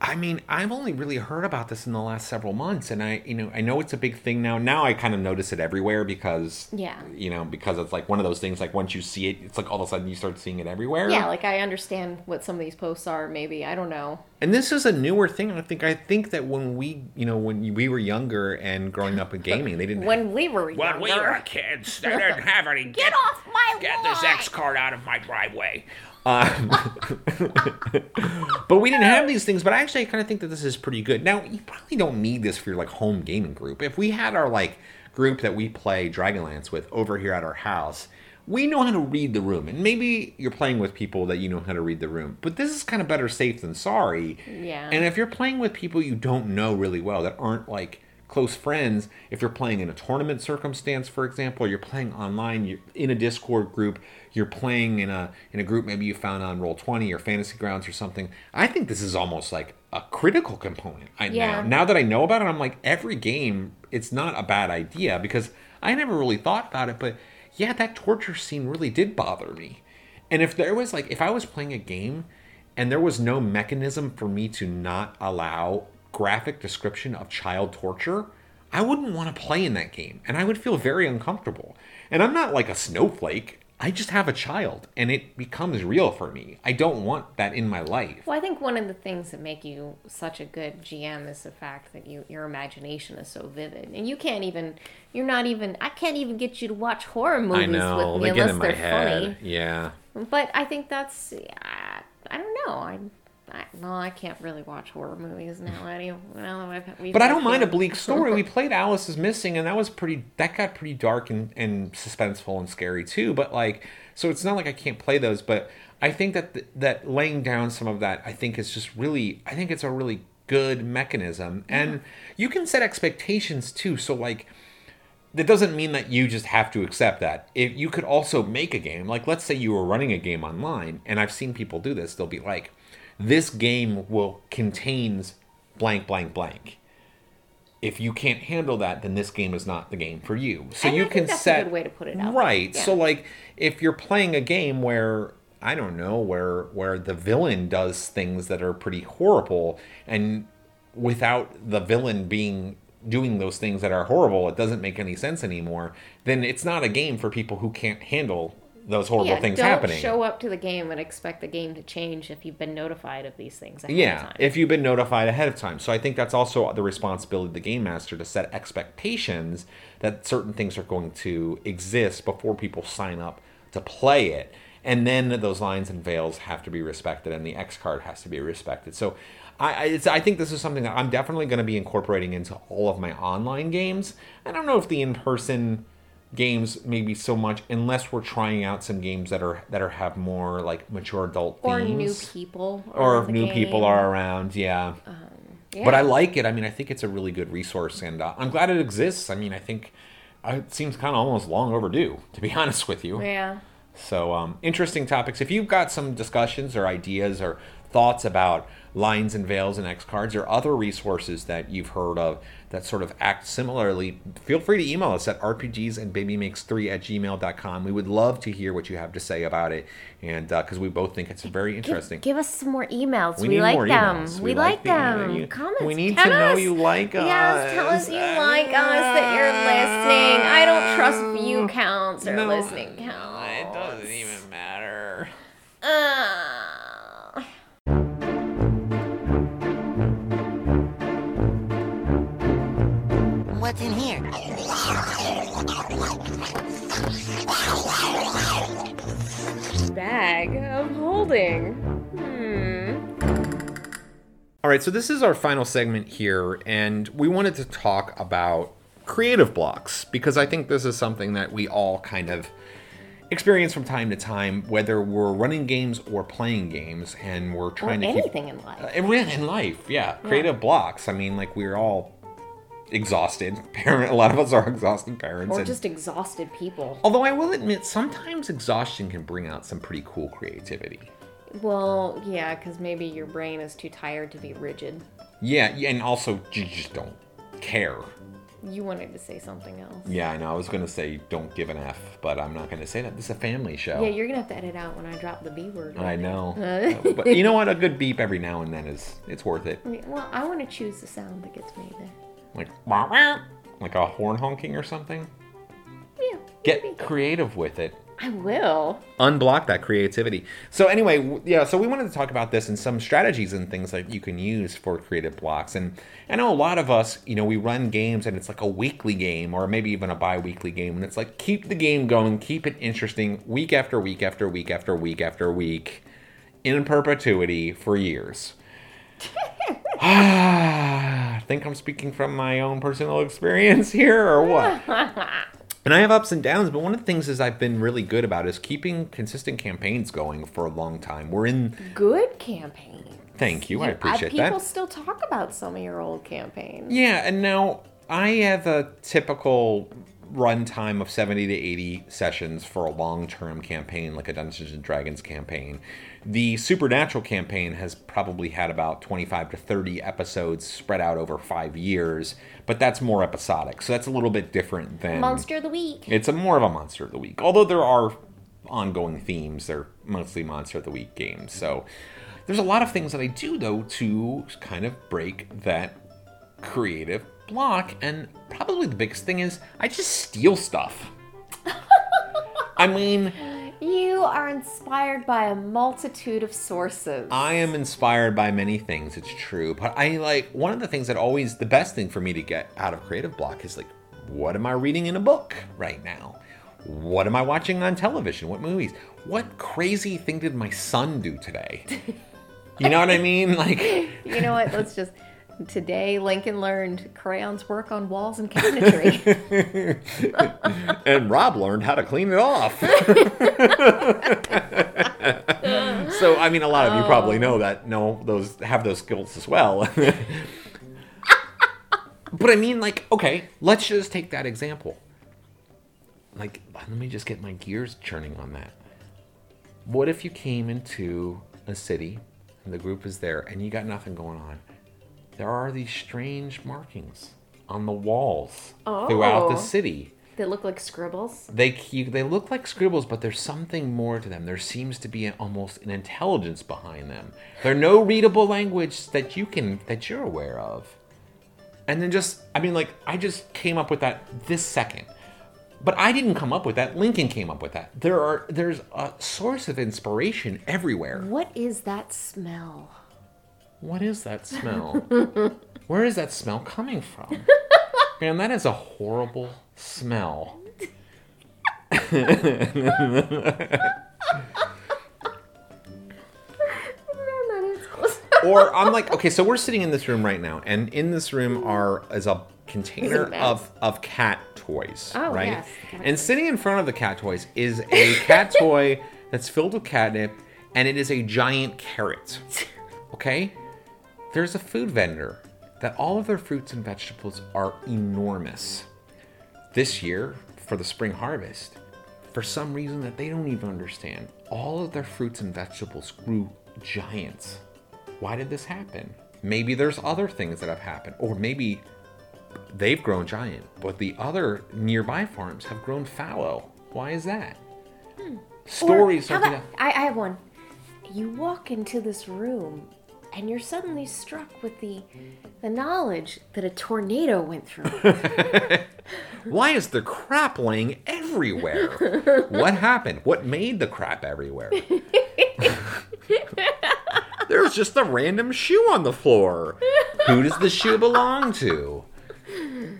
I mean, I've only really heard about this in the last several months, and I, you know, I know it's a big thing now. Now I kind of notice it everywhere because, Yeah. you know, because it's like one of those things. Like once you see it, it's like all of a sudden you start seeing it everywhere. Yeah, like I understand what some of these posts are. Maybe I don't know. And this is a newer thing. I think. I think that when we, you know, when we were younger and growing up in gaming, they didn't. When we were When younger. we were kids, they didn't have any. Get off my Get lawn! this X card out of my driveway. Um, but we didn't have these things. But I actually kind of think that this is pretty good. Now you probably don't need this for your like home gaming group. If we had our like group that we play Dragonlance with over here at our house, we know how to read the room. And maybe you're playing with people that you know how to read the room. But this is kind of better safe than sorry. Yeah. And if you're playing with people you don't know really well that aren't like close friends, if you're playing in a tournament circumstance, for example, you're playing online, you're in a Discord group, you're playing in a in a group maybe you found on Roll20 or Fantasy Grounds or something. I think this is almost like a critical component. I Yeah. now now that I know about it, I'm like every game. It's not a bad idea because I never really thought about it, but yeah, that torture scene really did bother me. And if there was like if I was playing a game and there was no mechanism for me to not allow graphic description of child torture, I wouldn't want to play in that game and I would feel very uncomfortable. And I'm not like a snowflake. I just have a child and it becomes real for me. I don't want that in my life. Well, I think one of the things that make you such a good GM is the fact that you your imagination is so vivid, and you can't even you're not even I can't even get you to watch horror movies know. with me They unless in my they're head. funny. Yeah. But I think that's I, I don't know I. I, well, I can't really watch horror movies now. That I've, But I don't mind a bleak story. we played Alice is Missing, and that was pretty. That got pretty dark and, and suspenseful and scary too. But like, so it's not like I can't play those. But I think that th- that laying down some of that, I think is just really. I think it's a really good mechanism, and you can set expectations too. So like, that doesn't mean that you just have to accept that. If you could also make a game, like let's say you were running a game online, and I've seen people do this. They'll be like, "This game will contains blank, blank, blank." If you can't handle that, then this game is not the game for you. So And you can that's a set good way to put it out. right. Yeah. So like, if you're playing a game where I don't know where where the villain does things that are pretty horrible, and without the villain being doing those things that are horrible, it doesn't make any sense anymore. Then it's not a game for people who can't handle those horrible yeah, things don't happening. show up to the game and expect the game to change if you've been notified of these things ahead of yeah, if you've been notified ahead of time. So I think that's also the responsibility of the game master to set expectations that certain things are going to exist before people sign up to play it. And then those lines and veils have to be respected, and the X card has to be respected. So, I I think this is something that I'm definitely going to be incorporating into all of my online games. I don't know if the in person games maybe so much unless we're trying out some games that are that are have more like mature adult or themes new people. or if new people are around yeah. yeah. but i like it i mean i think it's a really good resource and uh, i'm glad it exists i mean i think uh, it seems kind of almost long overdue to be honest with you Yeah. so um, interesting topics if you've got some discussions or ideas or thoughts about lines and veils and x cards or other resources that you've heard of that sort of act similarly feel free to email us at rpgs and babymakes3 at gmail.com we would love to hear what you have to say about it and because we both think it's very interesting Give us some more emails. We, need like them. We, We like, the- them. you- Comments. we need to know us. you like us. Yes, tell us us. you like us, that you're listening. I don't trust view counts or No. listening counts. it doesn't even matter Uh, What's in here? bag of holding. Hmm. All right, so this is our final segment here, and we wanted to talk about creative blocks because I think this is something that we all kind of experience from time to time, whether we're running games or playing games, and we're Or trying to keep anything in life. Uh, in in life, yeah, creative blocks. I mean, like we're all exhausted. Parent, a lot of us are exhausted parents, Or and- just exhausted people. although I will admit, sometimes exhaustion can bring out some pretty cool creativity. Well, yeah, because maybe your brain is too tired to be rigid. Yeah, and also you just don't care. You wanted to say something else. Yeah, I know. I was gonna say don't give an F, but I'm not gonna say that. This is a family show. Yeah, you're gonna have to edit out when I drop the B word. I know. Uh. Uh, but you know what? A good beep every now and then is it's worth it. Well, I want to choose the sound that gets made there. Like wah, wah, like a horn honking or something. Yeah. Get creative with it. I will. unblock that creativity. So anyway, w- yeah, so we wanted to talk about this and some strategies and things that you can use for creative blocks. And I know a lot of us, you know, we run games and it's like a weekly game or maybe even a bi-weekly game and it's like keep the game going, keep it interesting week after week after week after week after week in perpetuity for years. I think I'm speaking from my own personal experience here or what? And I have ups and downs, but one of the things is I've been really good about is keeping consistent campaigns going for a long time. We're in. Good campaign. Thank you, I I- appreciate people that. People still talk about some of your old campaigns. Yeah, and now I have a typical runtime of 70 to 80 sessions for a long-term campaign like a Dungeons and Dragons campaign. The Supernatural campaign has probably had about 25 to 30 episodes spread out over 5 years, but that's more episodic. So that's a little bit different than Monster of the week. It's a more of a monster of the week. Although there are ongoing themes, they're mostly monster of the week games. So There's a lot of things that I do though to kind of break that creative block, and probably the biggest thing is I just steal stuff. I mean, You are inspired by a multitude of sources. I am inspired by many things, it's true. But I like one of the things that always the best thing for me to get out of creative block is like, what am I reading in a book right now? What am I watching on television? What movies? What crazy thing did my son do today? You know what I mean? Like, You know what? Let's just. Today, Lincoln learned crayons work on walls and cabinetry. and Rob learned how to clean it off. so, I mean, a lot of you probably oh. know that, know those have those skills as well. but I mean, like, okay, let's just take that example. Like, let me just get my gears churning on that. What if you came into a city and the group is there and you got nothing going on? There are these strange markings on the walls throughout the Oh. city. they look like scribbles. They they look like scribbles, but there's something more to them. There seems to be an, almost an intelligence behind them. They're no readable language that you can that you're aware of. And then just I mean like I just came up with that this second. But I didn't come up with that. Lincoln came up with that. There are there's a source of inspiration everywhere. What is that smell? What is that smell? Where is that smell coming from? Man, that is a horrible smell. or I'm like, okay, so we're sitting in this room right now, and in this room are is a container mess. of of cat toys, Oh, right? yes, cat and sitting in front of the cat toys is a cat toy that's filled with catnip, and it is a giant carrot. Okay, there's a food vendor that all of their fruits and vegetables are enormous. This year, for the spring harvest, for some reason that they don't even understand, all of their fruits and vegetables grew giants. Why did this happen? Maybe there's other things that have happened, or maybe they've grown giant, but the other nearby farms have grown fallow. Why is that? Hmm. Stories Or, about, I, I have one. You walk into this room and you're suddenly struck with the the knowledge that a tornado went through. Why is crap laying everywhere? what happened? What made the crap everywhere? There's just a random shoe on the floor. Who does the shoe belong to?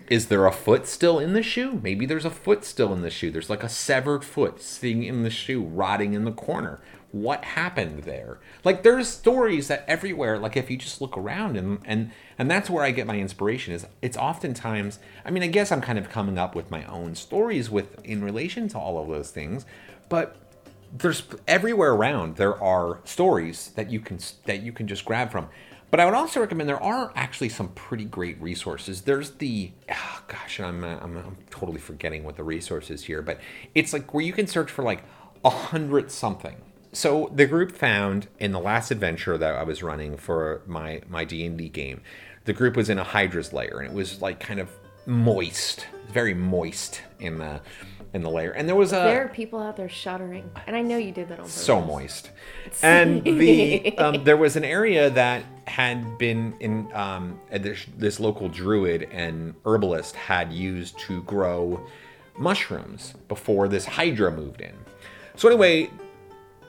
Is there a foot still in the shoe? Maybe there's a foot still in the shoe. There's like a severed foot sitting in the shoe, rotting in the corner. What happened there? Like there's stories that everywhere, like if you just look around and and and that's where I get my inspiration is it's oftentimes I mean I guess I'm kind of coming up with my own stories with in relation to all of those things, but there's everywhere around there are stories that you can that you can just grab from. But i would also recommend there are actually some pretty great resources. There's the oh gosh I'm, I'm i'm totally forgetting what the resource is here but it's like where you can search for like a hundred something so the group found in the last adventure that i was running for my my d&d game the group was in a hydra's lair and it was like kind of moist very moist in the in the layer. and there was a there are people out there shuddering, and I know you did that on purpose. so moist. And the um, there was an area that had been in um, this, this local druid and herbalist had used to grow mushrooms before this hydra moved in. So anyway,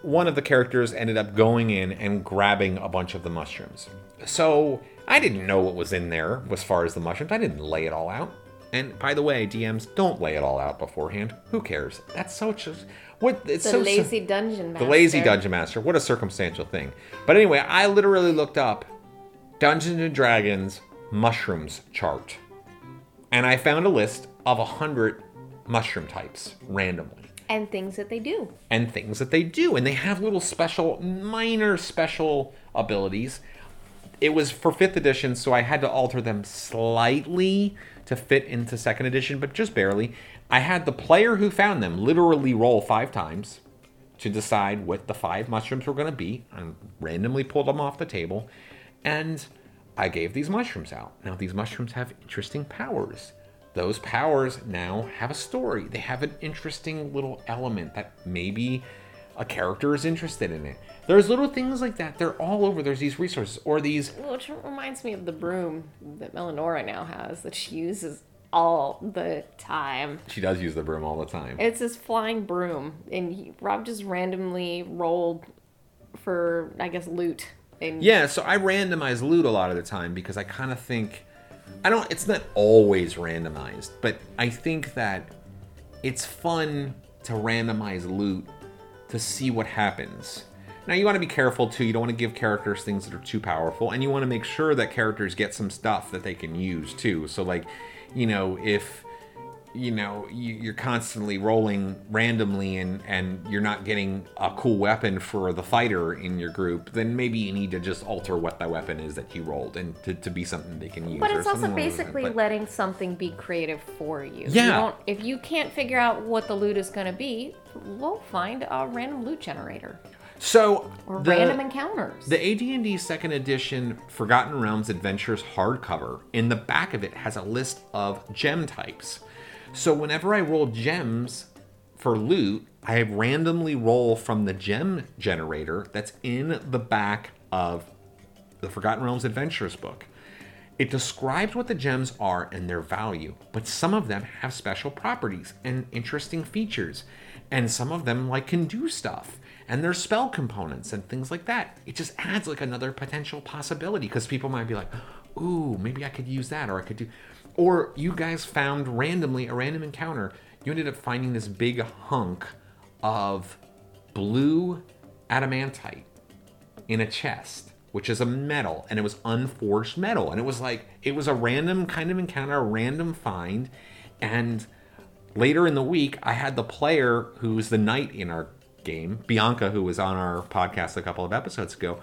one of the characters ended up going in and grabbing a bunch of the mushrooms. So I didn't know what was in there as far as the mushrooms. I didn't lay it all out. And by the way, DMs don't lay it all out beforehand. Who cares? That's so just what it's The so lazy dungeon master. the lazy dungeon master. What a circumstantial thing. But anyway, I literally looked up Dungeons and Dragons mushrooms chart. And I found a list of a hundred mushroom types randomly. And things that they do. And things that they do. And they have little special, minor special abilities. It was for fifth edition, so I had to alter them slightly to fit into second edition, but just barely. I had the player who found them literally roll five times to decide what the five mushrooms were going to be. I randomly pulled them off the table, and I gave these mushrooms out. Now, these mushrooms have interesting powers. Those powers now have a story. They have an interesting little element that maybe a character is interested in it. There's little things like that. They're all over. There's these resources or these Which reminds me of the broom that Melanora now has that she uses all the time. she does use the broom all the time. It's this flying broom, and he, Rob just randomly rolled for, I guess, loot. And Yeah, so I randomize loot a lot of the time because I kind of think I don't it's not always randomized, but I think that it's fun to randomize loot to see what happens. Now you want to be careful too. You don't want to give characters things that are too powerful and you want to make sure that characters get some stuff that they can use too. So like, you know, if you know you, you're constantly rolling randomly and and you're not getting a cool weapon for the fighter in your group then maybe you need to just alter what that weapon is that you rolled and to, to be something they can use But it's also something along those lines. basically But- letting something be creative for you. Yeah. You don't, if you can't figure out what the loot is going to be, we'll find a random loot generator so or the- random encounters. The AD&D Second Edition Forgotten Realms Adventures hardcover in the back of it has a list of gem types. So whenever I roll gems for loot, I randomly roll from the gem generator that's in the back of the Forgotten Realms Adventures book. It describes what the gems are and their value, but some of them have special properties and interesting features, and some of them like can do stuff and there's spell components and things like that. It just adds like another potential possibility because people might be like, "Ooh, maybe I could use that or I could do or you guys found randomly a random encounter. You ended up finding this big hunk of blue adamantite in a chest, which is a metal, and it was unforged metal. And it was like, it was a random kind of encounter, a random find. And later in the week, I had the player who's the knight in our game, Bianca, who was on our podcast a couple of episodes ago,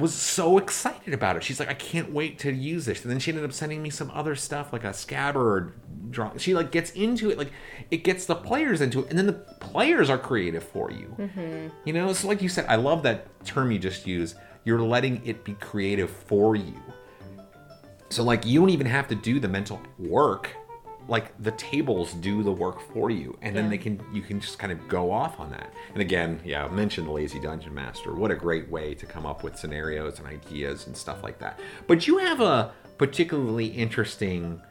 was so excited about it. She's like, I can't wait to use this. And then she ended up sending me some other stuff, like a scabbard. Draw. She like gets into it, like it gets the players into it, and then the players are creative for you. Mm-hmm. You know, so like you said, I love that term you just used. You're letting it be creative for you. So like you don't even have to do the mental work. Like the tables do the work for you, and then they can you can just kind of go off on that. And again, yeah, I mentioned the lazy dungeon master. What a great way to come up with scenarios and ideas and stuff like that. But you have a particularly interesting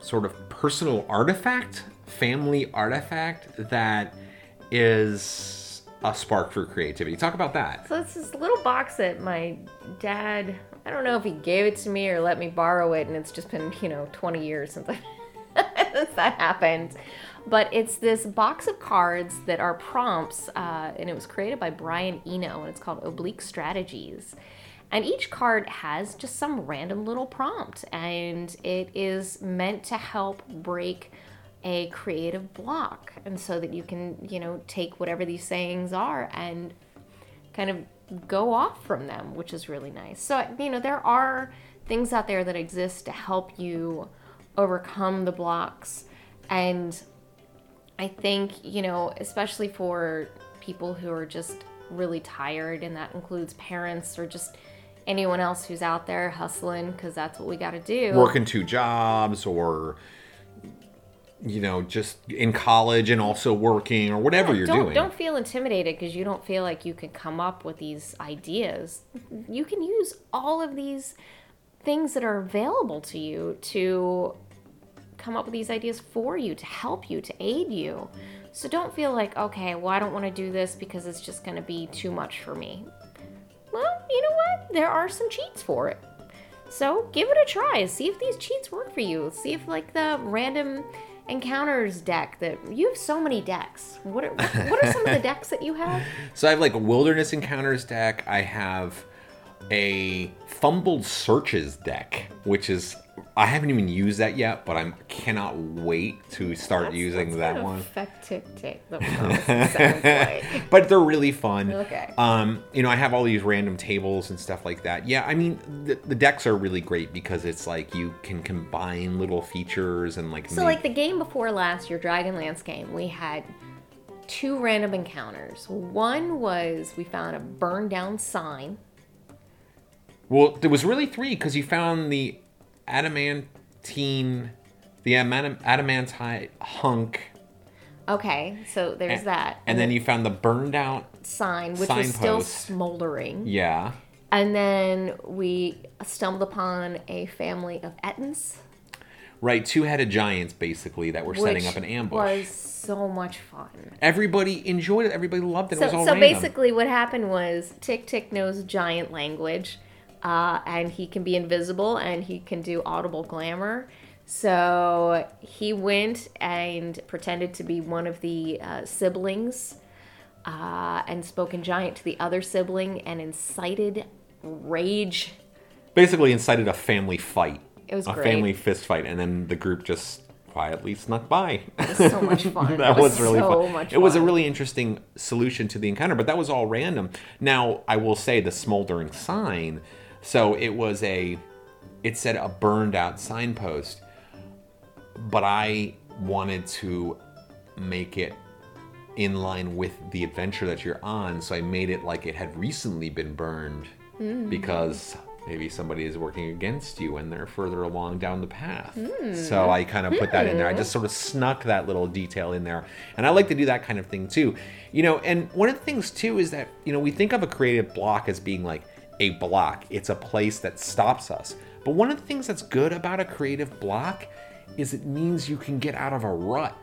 sort of personal artifact, family artifact that is a spark for creativity. Talk about that. So it's this little box that my dad, I don't know if he gave it to me or let me borrow it, and it's just been, you know, 20 years since, I, since that happened. But it's this box of cards that are prompts, uh, and it was created by Brian Eno, and it's called Oblique Strategies. And each card has just some random little prompt, and it is meant to help break a creative block, and so that you can, you know, take whatever these sayings are and kind of go off from them, which is really nice. So, you know, there are things out there that exist to help you overcome the blocks. And I think, you know, especially for people who are just really tired, and that includes parents or just anyone else who's out there hustling, because that's what we got to do. Working two jobs or you know, just in college and also working or whatever you're don't, doing. Don't feel intimidated because you don't feel like you can come up with these ideas. You can use all of these things that are available to you to come up with these ideas for you, to help you, to aid you. So don't feel like, okay, well, I don't want to do this because it's just going to be too much for me. Well, you know what? There are some cheats for it. So give it a try. See if these cheats work for you. See if, like, the random encounters deck that you have so many decks. What are, what are some of the decks that you have? So I have like a wilderness encounters deck. I have a fumbled searches deck, which is I haven't even used that yet, but I cannot wait to start using that one. Effective like. but they're really fun. Okay. Um, you know, I have all these random tables and stuff like that. Yeah, I mean, the, the decks are really great because it's like you can combine little features and like. So, like the game before last, your Dragonlance game, we had two random encounters. One was we found a burned down sign. Well, there was really three because you found the adamantine, the adamant- adamantite hunk Okay, so there's that. And then you found the burned out. sign, which was still smoldering. Yeah. And then we stumbled upon a family of Ettins. Right, two-headed giants basically that were setting up an ambush. was so much fun. Everybody enjoyed it. Everybody loved it. it So, was all so basically, what happened was Tick Tick knows giant language, uh, and he can be invisible and he can do audible glamour. So he went and pretended to be one of the uh, siblings uh, and spoke in giant to the other sibling and incited rage. basically incited a family fight. It was a great. family fist fight, and then the group just quietly snuck by. It was so much fun. that It was, really so fun. much It was a really interesting solution to the encounter, but that was all random. Now, I will say the smoldering sign. So it was a, it said a burned out signpost, but I wanted to make it in line with the adventure that you're on. So I made it like it had recently been burned Mm. because maybe somebody is working against you and they're further along down the path. Mm. So I kind of put that in there. I Mm. just sort of snuck that little detail in there. And I like to do that kind of thing too. You know, and one of the things too is that, you know, we think of a creative block as being like a block, it's a place that stops us. But one of the things that's good about a creative block is it means you can get out of a rut.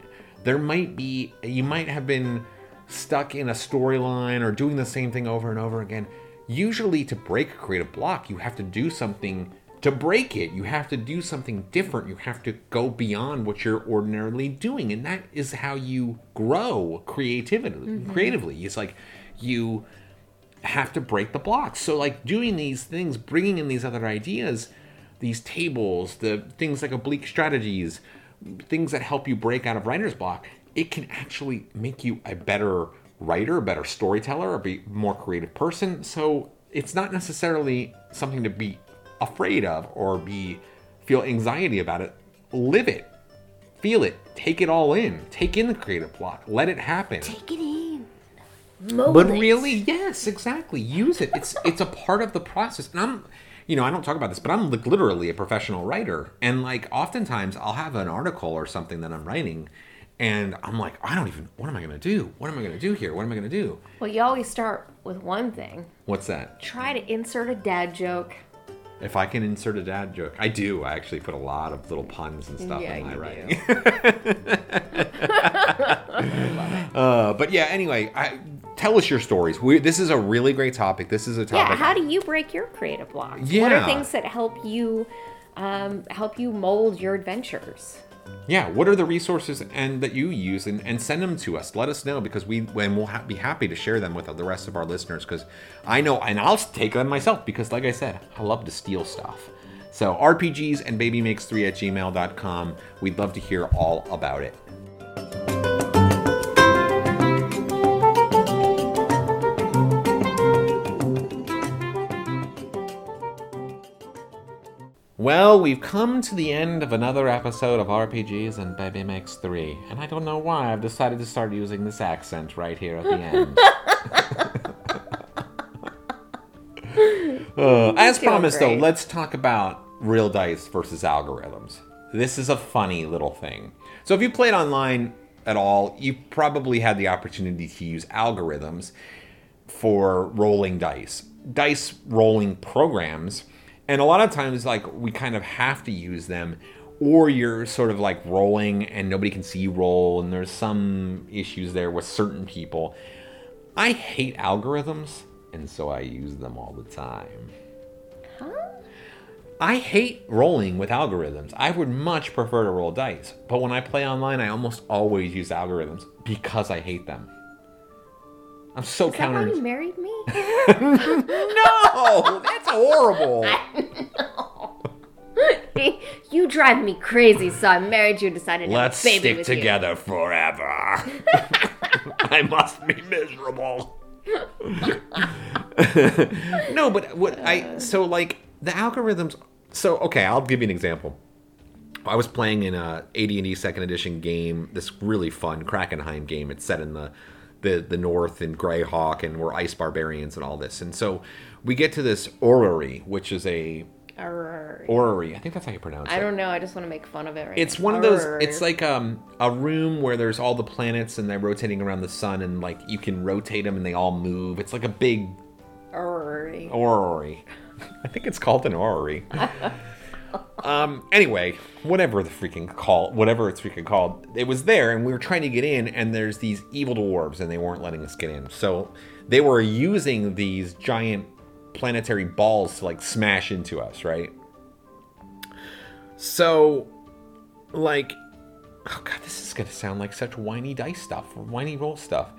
There might be, you might have been stuck in a storyline or doing the same thing over and over again. Usually, to break a creative block, you have to do something to break it. You have to do something different. You have to go beyond what you're ordinarily doing. And that is how you grow creativity, Mhm. creatively. It's like you have to break the blocks. So, like doing these things, bringing in these other ideas, these tables, the things like oblique strategies, things that help you break out of writer's block, it can actually make you a better writer, a better storyteller, a more creative person. So, it's not necessarily something to be afraid of or be feel anxiety about it. Live it. Feel it. Take it all in. Take in the creative block. Let it happen. Take it in. But really, yes, exactly. Use it. It's it's a part of the process. And I'm, you know, I don't talk about this, but I'm like literally a professional writer. And like oftentimes I'll have an article or something that I'm writing, and I'm like, I don't even. What am I gonna do? What am I gonna do here? What am I gonna do? Well, you always start with one thing. What's that? Try to insert a dad joke. If I can insert a dad joke, I do. I actually put a lot of little puns and stuff Yeah, in my writing. uh, but yeah, anyway, I, tell us your stories. We, this is a really great topic. This is a topic. Yeah, how do you break your creative blocks? Yeah. What are things that help you um, help you mold your adventures? Yeah, what are the resources and that you use and, and send them to us. Let us know because we and we'll ha- be happy to share them with the rest of our listeners because I know and I'll take them myself because like I said, I love to steal stuff. So RPGs and babymakes3 at gmail.com. We'd love to hear all about it. Well, we've come to the end of another episode of RPGs and Baby Makes 3, and I don't know why I've decided to start using this accent right here at the end. Uh, as promised, though, let's talk about real dice versus algorithms. This is a funny little thing. So, if you played online at all, you probably had the opportunity to use algorithms for rolling dice, dice rolling programs. And a lot of times, like, we kind of have to use them, or you're sort of like rolling and nobody can see you roll, and there's some issues there with certain people. I hate algorithms, and so I use them all the time. I hate rolling with algorithms. I would much prefer to roll dice. But when I play online, I almost always use algorithms because I hate them. I'm so Is that why counter. you married me? no, that's horrible. you drive me crazy, so I married you and decided Let's have a baby stick together forever. I must be miserable. no, but what I so like the algorithms. So okay, I'll give you an example. I was playing in a AD&D second edition game, this really fun Krakenheim game. It's set in the the the north and Greyhawk, and we're ice barbarians and all this. And so we get to this orrery, which is a Orrery. Orrery. I think that's how you pronounce I it. I don't know. I just want to make fun of it right It's now. one of those. Orrery. It's like um a room where there's all the planets and they're rotating around the sun, and like you can rotate them and they all move. It's like a big Orrery. orrery. I think it's called an orrery. um. Anyway, whatever the freaking call, whatever it's freaking called, it was there, and we were trying to get in, and there's these evil dwarves, and they weren't letting us get in. So they were using these giant planetary balls to like smash into us, right? So, like, oh god, this is gonna sound like such whiny dice stuff, whiny roll stuff.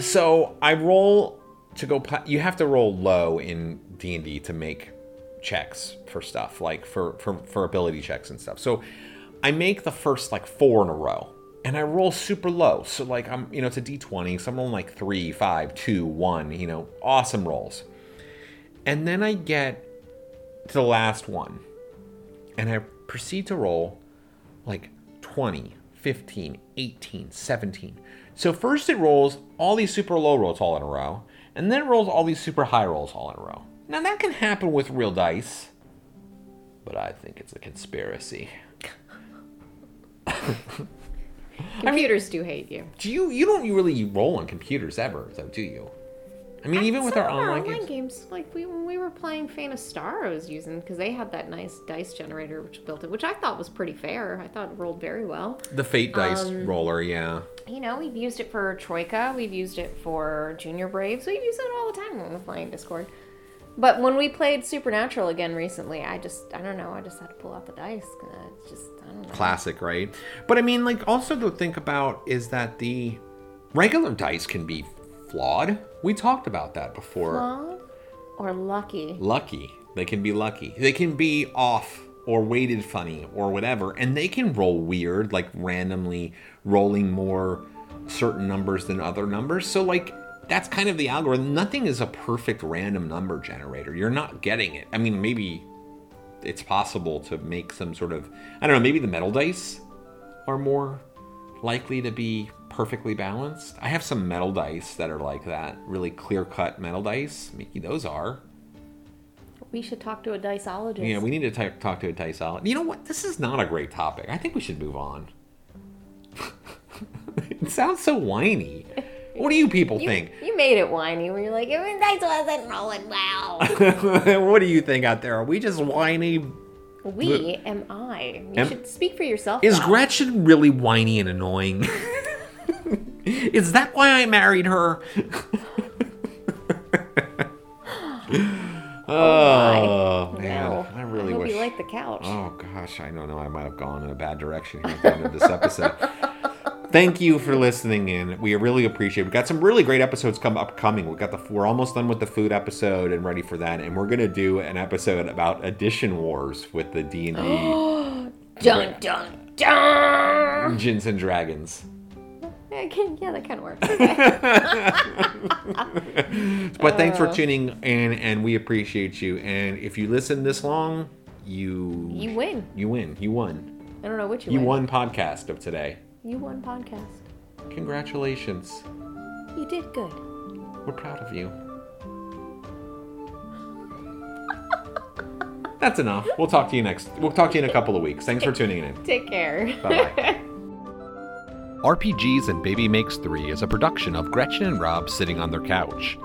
So I roll to go. You have to roll low in D and D to make checks for stuff, like for for for ability checks and stuff. So I make the first like four in a row, and I roll super low. So like I'm, you know, it's a D twenty. So I'm rolling like three, five, two, one. You know, awesome rolls. And then I get to the last one, and I proceed to roll like 20, 15, 18, 17. So first it rolls all these super low rolls all in a row, and then it rolls all these super high rolls all in a row. Now that can happen with real dice, but I think it's a conspiracy. Computers do hate you. Do you you don't really roll on computers ever, though, do you? I mean, even with Some our of our online online games. games, like we when we were playing Fan of Star, I was using because they had that nice dice generator which built it, which I thought was pretty fair. I thought it rolled very well. The Fate dice Um, roller, yeah. You know, we've used it for Troika, we've used it for Junior Braves, we've used it all the time when we're playing Discord. But when we played Supernatural again recently, I just I don't know, I just had to pull out the dice. It's just I don't know. classic, right? But I mean, like, also to think about is that the regular dice can be flawed. We talked about that before. Flawed or lucky. Lucky. They can be lucky. They can be off or weighted funny or whatever, and they can roll weird, like randomly rolling more certain numbers than other numbers. So, like, that's kind of the algorithm. Nothing is a perfect random number generator. You're not getting it. I mean, maybe it's possible to make some sort of I don't know, maybe the metal dice are more likely to be perfectly balanced. I have some metal dice that are like that, really clear-cut metal dice. Maybe those are. We should talk to a diceologist. Yeah, we need to t- talk to a diceologist. You know what? This is not a great topic. I think we should move on. it sounds so whiny. What do you people You, think? you made it whiny where you're like, "Eh, dice wasn't rolling well. what do you think out there? Are we just whiny? we am I. You Am- should speak for yourself. Is. Gretchen really whiny and annoying? Is that why I married her? oh, man, No. I really I hope wish. you like the couch. Oh gosh, I don't know. I might have gone in a bad direction here at the end of this episode. Thank you for listening in. We really appreciate. it. We got some really great episodes come upcoming. We've got the we're almost done with the food episode and ready for that, and we're gonna do an episode about edition wars with the D and D dun dun dun. Dungeons and Dragons. Yeah, can- yeah, that kind of works. But thanks for Uh. tuning in, and we appreciate you. And if you listen this long, you You win. You win. You won. I don't know which you, won. You win. won podcast of today. You won podcast. Congratulations. You did good. We're proud of you. That's enough. We'll talk to you next. We'll talk to you in a couple of weeks. Thanks for tuning in. Take care. Bye-bye. RPGs and Baby Makes 3 is a production of Gretchen and Rob sitting on their couch.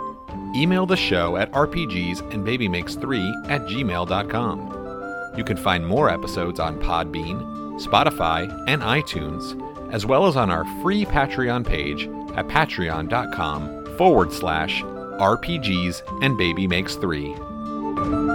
Email the show at rpgsandbabymakes3 at gmail.com. You can find more episodes on Podbean, Spotify, and iTunes, as well as on our free Patreon page at patreon.com forward slash RPGs and Baby Makes 3.